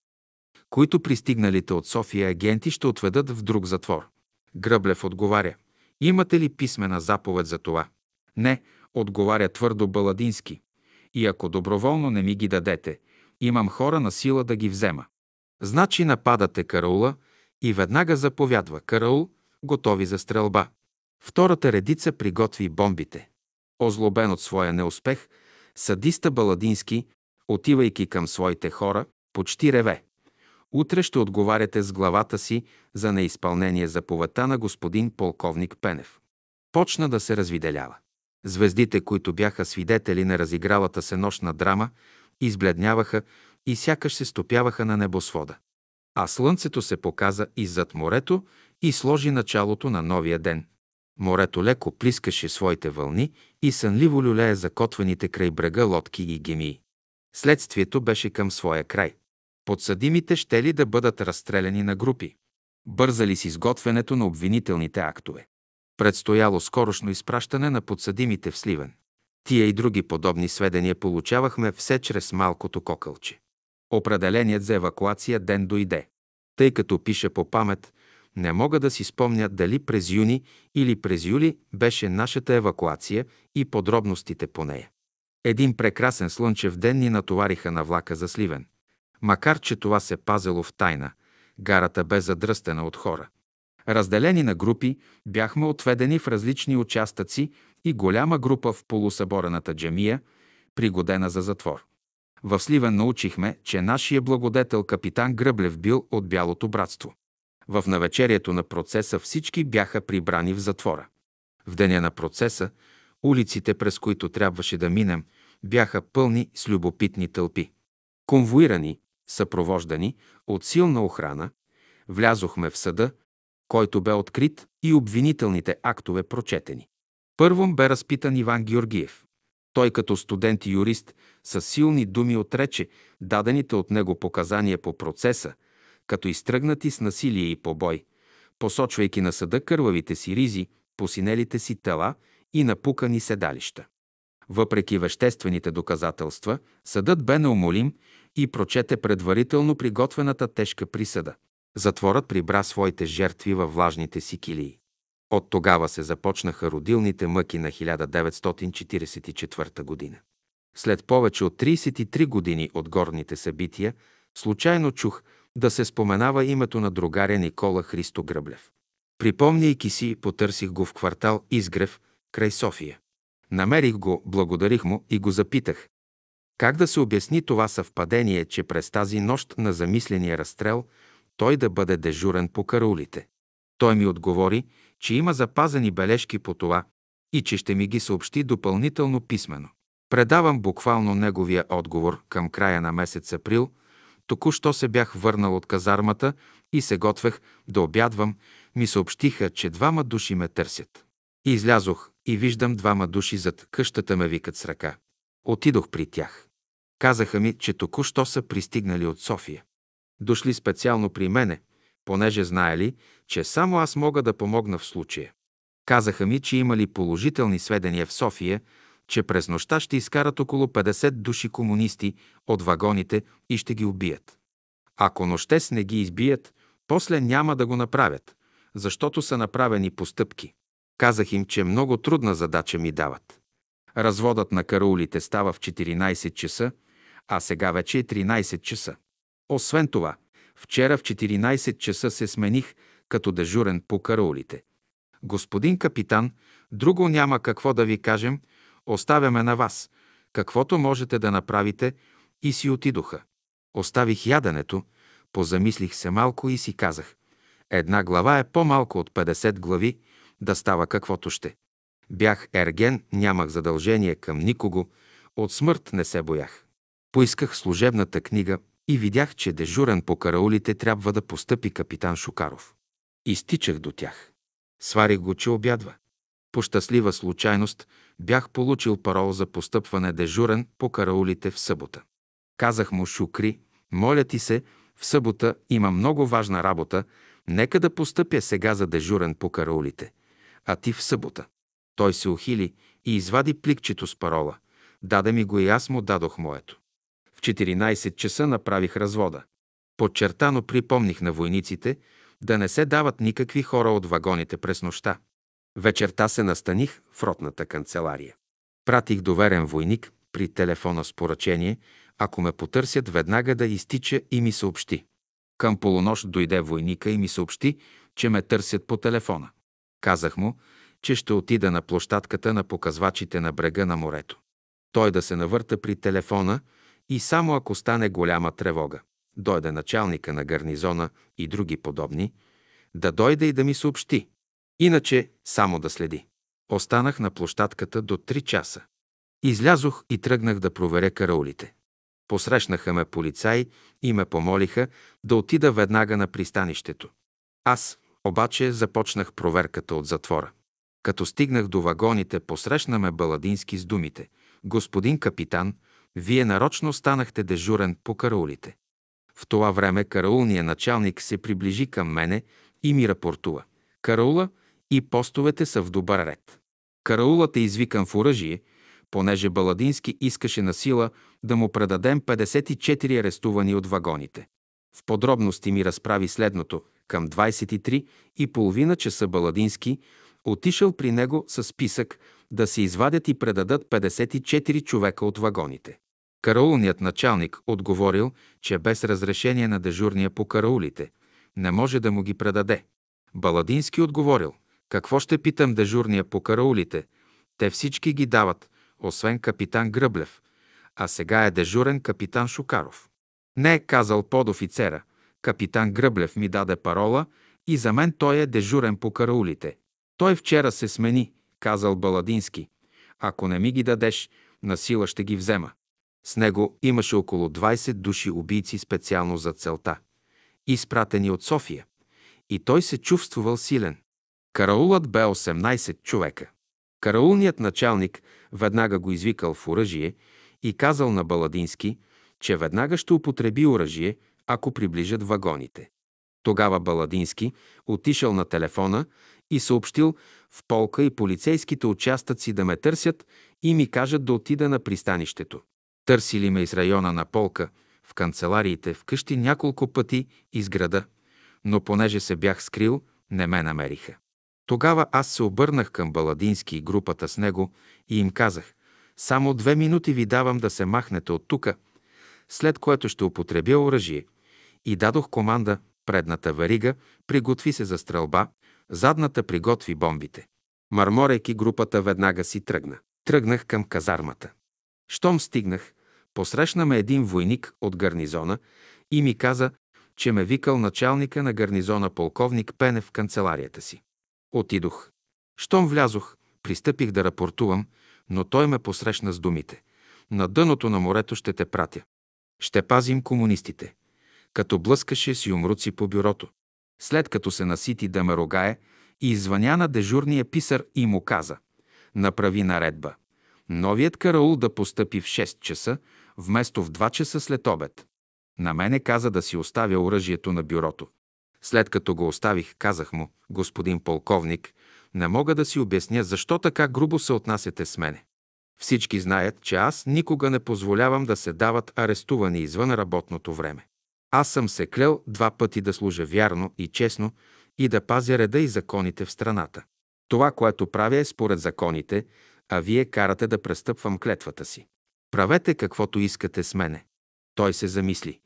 които пристигналите от София агенти ще отведат в друг затвор. Гръблев отговаря. Имате ли писмена заповед за това? Не, отговаря твърдо Баладински. И ако доброволно не ми ги дадете, имам хора на сила да ги взема. Значи нападате караула и веднага заповядва караул, готови за стрелба. Втората редица приготви бомбите. Озлобен от своя неуспех, садиста Баладински, отивайки към своите хора, почти реве. Утре ще отговаряте с главата си за неизпълнение заповедта на господин полковник Пенев. Почна да се развиделява. Звездите, които бяха свидетели на разигралата се нощна драма, избледняваха и сякаш се стопяваха на небосвода. А слънцето се показа иззад морето и сложи началото на новия ден. Морето леко плискаше своите вълни и сънливо люлее закотваните край брега лодки и гемии. Следствието беше към своя край. Подсъдимите ще ли да бъдат разстреляни на групи. Бързали с изготвянето на обвинителните актове. Предстояло скорошно изпращане на подсъдимите в Сливен. Тия и други подобни сведения получавахме все чрез малкото кокълче. Определеният за евакуация ден дойде. Тъй като пиша по памет, не мога да си спомня дали през юни или през юли беше нашата евакуация и подробностите по нея. Един прекрасен слънчев ден ни натовариха на влака за Сливен. Макар, че това се пазело в тайна, гарата бе задръстена от хора. Разделени на групи, бяхме отведени в различни участъци и голяма група в полусъборената джамия, пригодена за затвор. В Сливен научихме, че нашия благодетел капитан Гръблев бил от Бялото братство. В навечерието на процеса всички бяха прибрани в затвора. В деня на процеса улиците, през които трябваше да минем, бяха пълни с любопитни тълпи. Конвоирани, съпровождани от силна охрана, влязохме в съда, който бе открит и обвинителните актове прочетени. Първом бе разпитан Иван Георгиев. Той като студент и юрист с силни думи отрече дадените от него показания по процеса, като изтръгнати с насилие и побой, посочвайки на съда кървавите си ризи, посинелите си тела и напукани седалища. Въпреки веществените доказателства, съдът бе неумолим и прочете предварително приготвената тежка присъда. Затворът прибра своите жертви във влажните си килии. От тогава се започнаха родилните мъки на 1944 година. След повече от 33 години от горните събития, случайно чух да се споменава името на другаря Никола Христо Гръблев. Припомняйки си, потърсих го в квартал Изгрев, край София. Намерих го, благодарих му и го запитах. Как да се обясни това съвпадение, че през тази нощ на замисления разстрел той да бъде дежурен по караулите? Той ми отговори, че има запазени бележки по това и че ще ми ги съобщи допълнително писменно. Предавам буквално неговия отговор към края на месец април. Току-що се бях върнал от казармата и се готвех да обядвам. Ми съобщиха, че двама души ме търсят. Излязох и виждам двама души зад къщата ме викат с ръка. Отидох при тях. Казаха ми, че току-що са пристигнали от София. Дошли специално при мене, понеже знаели, че само аз мога да помогна в случая. Казаха ми, че имали положителни сведения в София, че през нощта ще изкарат около 50 души комунисти от вагоните и ще ги убият. Ако нощес не ги избият, после няма да го направят, защото са направени постъпки. Казах им, че много трудна задача ми дават. Разводът на караулите става в 14 часа, а сега вече е 13 часа. Освен това, вчера в 14 часа се смених като дежурен по караулите. Господин капитан, друго няма какво да ви кажем, оставяме на вас, каквото можете да направите и си отидоха. Оставих яденето, позамислих се малко и си казах. Една глава е по-малко от 50 глави, да става каквото ще. Бях ерген, нямах задължение към никого, от смърт не се боях. Поисках служебната книга и видях, че дежурен по караулите трябва да постъпи капитан Шукаров. Изтичах до тях. Сварих го, че обядва. По щастлива случайност бях получил парол за постъпване дежурен по караулите в събота. Казах му Шукри, моля ти се, в събота има много важна работа, нека да постъпя сега за дежурен по караулите а ти в събота. Той се ухили и извади пликчето с парола. Даде ми го и аз му дадох моето. В 14 часа направих развода. Подчертано припомних на войниците да не се дават никакви хора от вагоните през нощта. Вечерта се настаних в ротната канцелария. Пратих доверен войник при телефона с поръчение, ако ме потърсят, веднага да изтича и ми съобщи. Към полунощ дойде войника и ми съобщи, че ме търсят по телефона. Казах му, че ще отида на площадката на показвачите на брега на морето. Той да се навърта при телефона и само ако стане голяма тревога, дойде началника на гарнизона и други подобни, да дойде и да ми съобщи. Иначе само да следи. Останах на площадката до 3 часа. Излязох и тръгнах да проверя караулите. Посрещнаха ме полицаи и ме помолиха да отида веднага на пристанището. Аз, обаче започнах проверката от затвора. Като стигнах до вагоните, посрещна ме Баладински с думите. Господин капитан, вие нарочно станахте дежурен по караулите. В това време караулният началник се приближи към мене и ми рапортува. Караула и постовете са в добър ред. Караулът е извикан в оръжие, понеже Баладински искаше на сила да му предадем 54 арестувани от вагоните. В подробности ми разправи следното. Към 23 и половина часа Баладински отишъл при него с списък да се извадят и предадат 54 човека от вагоните. Караулният началник отговорил, че без разрешение на дежурния по караулите не може да му ги предаде. Баладински отговорил, какво ще питам дежурния по караулите? Те всички ги дават, освен капитан Гръблев, а сега е дежурен капитан Шукаров. Не е казал подофицера. Капитан Гръблев ми даде парола и за мен той е дежурен по караулите. Той вчера се смени, казал Баладински. Ако не ми ги дадеш, на сила ще ги взема. С него имаше около 20 души убийци специално за целта, изпратени от София. И той се чувствувал силен. Караулът бе 18 човека. Караулният началник веднага го извикал в оръжие и казал на Баладински, че веднага ще употреби оръжие, ако приближат вагоните. Тогава Баладински отишъл на телефона и съобщил в полка и полицейските участъци да ме търсят и ми кажат да отида на пристанището. Търсили ме из района на полка, в канцелариите, в къщи няколко пъти из града, но понеже се бях скрил, не ме намериха. Тогава аз се обърнах към Баладински и групата с него и им казах, само две минути ви давам да се махнете от тука, след което ще употребя оръжие. И дадох команда, предната варига приготви се за стрелба, задната приготви бомбите. Марморейки групата веднага си тръгна. Тръгнах към казармата. Щом стигнах, посрещна ме един войник от гарнизона и ми каза, че ме викал началника на гарнизона полковник Пенев в канцеларията си. Отидох. Щом влязох, пристъпих да рапортувам, но той ме посрещна с думите. На дъното на морето ще те пратя. Ще пазим комунистите. Като блъскаше си умруци по бюрото. След като се насити да ме рогае, и извъня на дежурния писар и му каза «Направи наредба. Новият караул да постъпи в 6 часа, вместо в 2 часа след обед. На мене каза да си оставя оръжието на бюрото. След като го оставих, казах му, господин полковник, не мога да си обясня защо така грубо се отнасяте с мене. Всички знаят, че аз никога не позволявам да се дават арестувани извън работното време. Аз съм се клел два пъти да служа вярно и честно и да пазя реда и законите в страната. Това, което правя е според законите, а вие карате да престъпвам клетвата си. Правете каквото искате с мене. Той се замисли.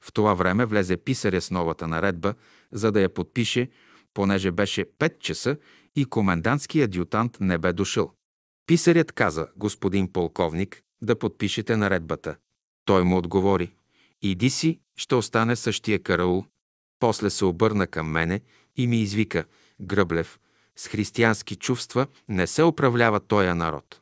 В това време влезе писаря с новата наредба, за да я подпише, понеже беше 5 часа и комендантски адютант не бе дошъл. Писарят каза, господин полковник, да подпишете наредбата. Той му отговори, иди си, ще остане същия караул. После се обърна към мене и ми извика, Гръблев, с християнски чувства не се управлява тоя народ.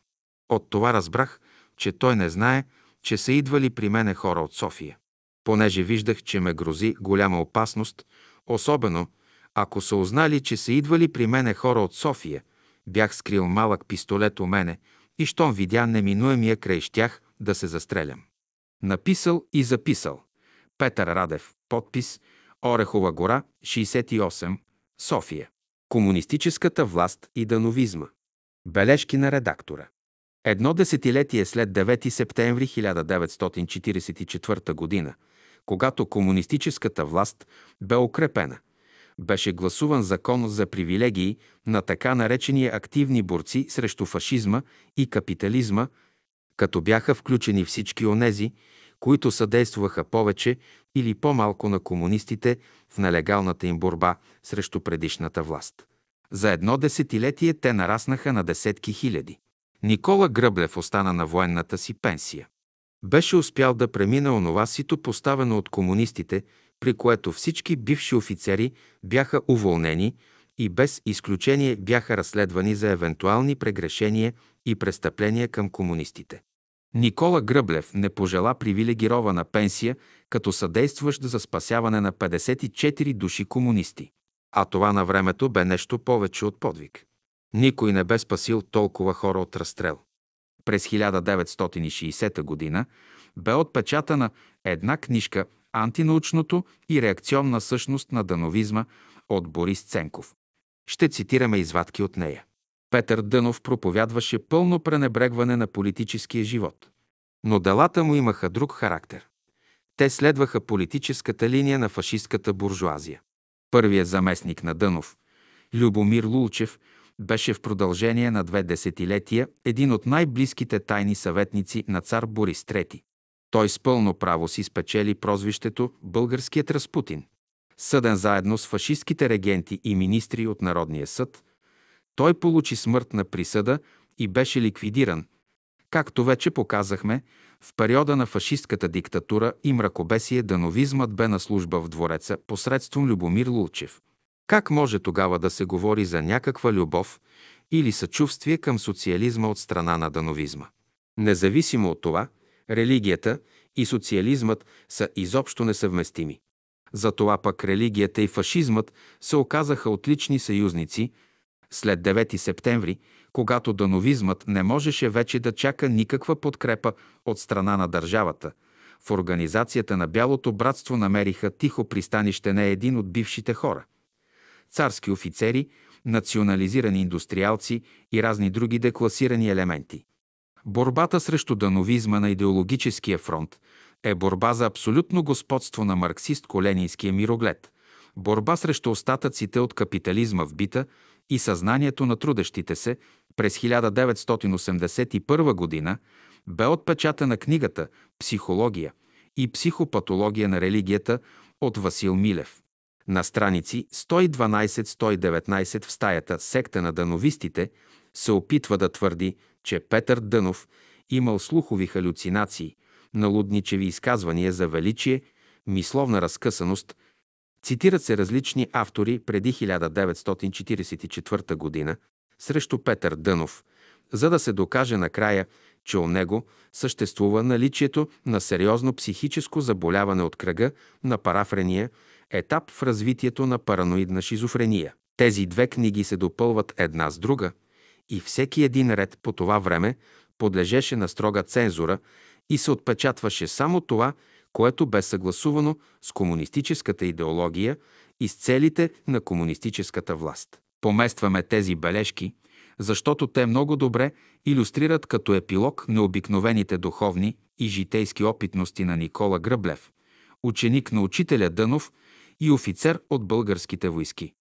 От това разбрах, че той не знае, че са идвали при мене хора от София. Понеже виждах, че ме грози голяма опасност, особено ако са узнали, че са идвали при мене хора от София, бях скрил малък пистолет у мене и щом видя неминуемия край щях да се застрелям. Написал и записал. Петър Радев. Подпис. Орехова гора, 68. София. Комунистическата власт и дановизма. Бележки на редактора. Едно десетилетие след 9 септември 1944 г., когато комунистическата власт бе укрепена, беше гласуван закон за привилегии на така наречени активни борци срещу фашизма и капитализма, като бяха включени всички онези, които съдействаха повече или по-малко на комунистите в нелегалната им борба срещу предишната власт. За едно десетилетие те нараснаха на десетки хиляди. Никола Гръблев остана на военната си пенсия. Беше успял да премине онова сито поставено от комунистите, при което всички бивши офицери бяха уволнени и без изключение бяха разследвани за евентуални прегрешения и престъпления към комунистите. Никола Гръблев не пожела привилегирована пенсия като съдействащ за спасяване на 54 души комунисти. А това на времето бе нещо повече от подвиг. Никой не бе спасил толкова хора от разстрел. През 1960 г. бе отпечатана една книжка «Антинаучното и реакционна същност на дановизма» от Борис Ценков. Ще цитираме извадки от нея. Петър Дънов проповядваше пълно пренебрегване на политическия живот. Но делата му имаха друг характер. Те следваха политическата линия на фашистката буржуазия. Първият заместник на Дънов, Любомир Лулчев, беше в продължение на две десетилетия един от най-близките тайни съветници на цар Борис III. Той с пълно право си спечели прозвището Българският Распутин. Съден заедно с фашистските регенти и министри от Народния съд, той получи смъртна присъда и беше ликвидиран. Както вече показахме, в периода на фашистката диктатура и мракобесие дановизмът бе на служба в двореца посредством Любомир Лулчев. Как може тогава да се говори за някаква любов или съчувствие към социализма от страна на дановизма? Независимо от това, религията и социализмът са изобщо несъвместими. Затова пък религията и фашизмът се оказаха отлични съюзници след 9 септември, когато дановизмът не можеше вече да чака никаква подкрепа от страна на държавата. В организацията на Бялото братство намериха тихо пристанище не един от бившите хора. Царски офицери, национализирани индустриалци и разни други декласирани елементи. Борбата срещу дановизма на идеологическия фронт е борба за абсолютно господство на марксист-коленинския мироглед, борба срещу остатъците от капитализма в бита и съзнанието на трудещите се през 1981 година бе отпечатана книгата «Психология и психопатология на религията» от Васил Милев. На страници 112-119 в стаята секта на дановистите се опитва да твърди, че Петър Дънов имал слухови халюцинации, налудничеви изказвания за величие, мисловна разкъсаност. Цитират се различни автори преди 1944 г. срещу Петър Дънов, за да се докаже накрая, че у него съществува наличието на сериозно психическо заболяване от кръга на парафрения, етап в развитието на параноидна шизофрения. Тези две книги се допълват една с друга и всеки един ред по това време подлежеше на строга цензура и се отпечатваше само това, което бе съгласувано с комунистическата идеология и с целите на комунистическата власт. Поместваме тези бележки, защото те много добре иллюстрират като епилог необикновените духовни и житейски опитности на Никола Гръблев, ученик на учителя Дънов и офицер от българските войски.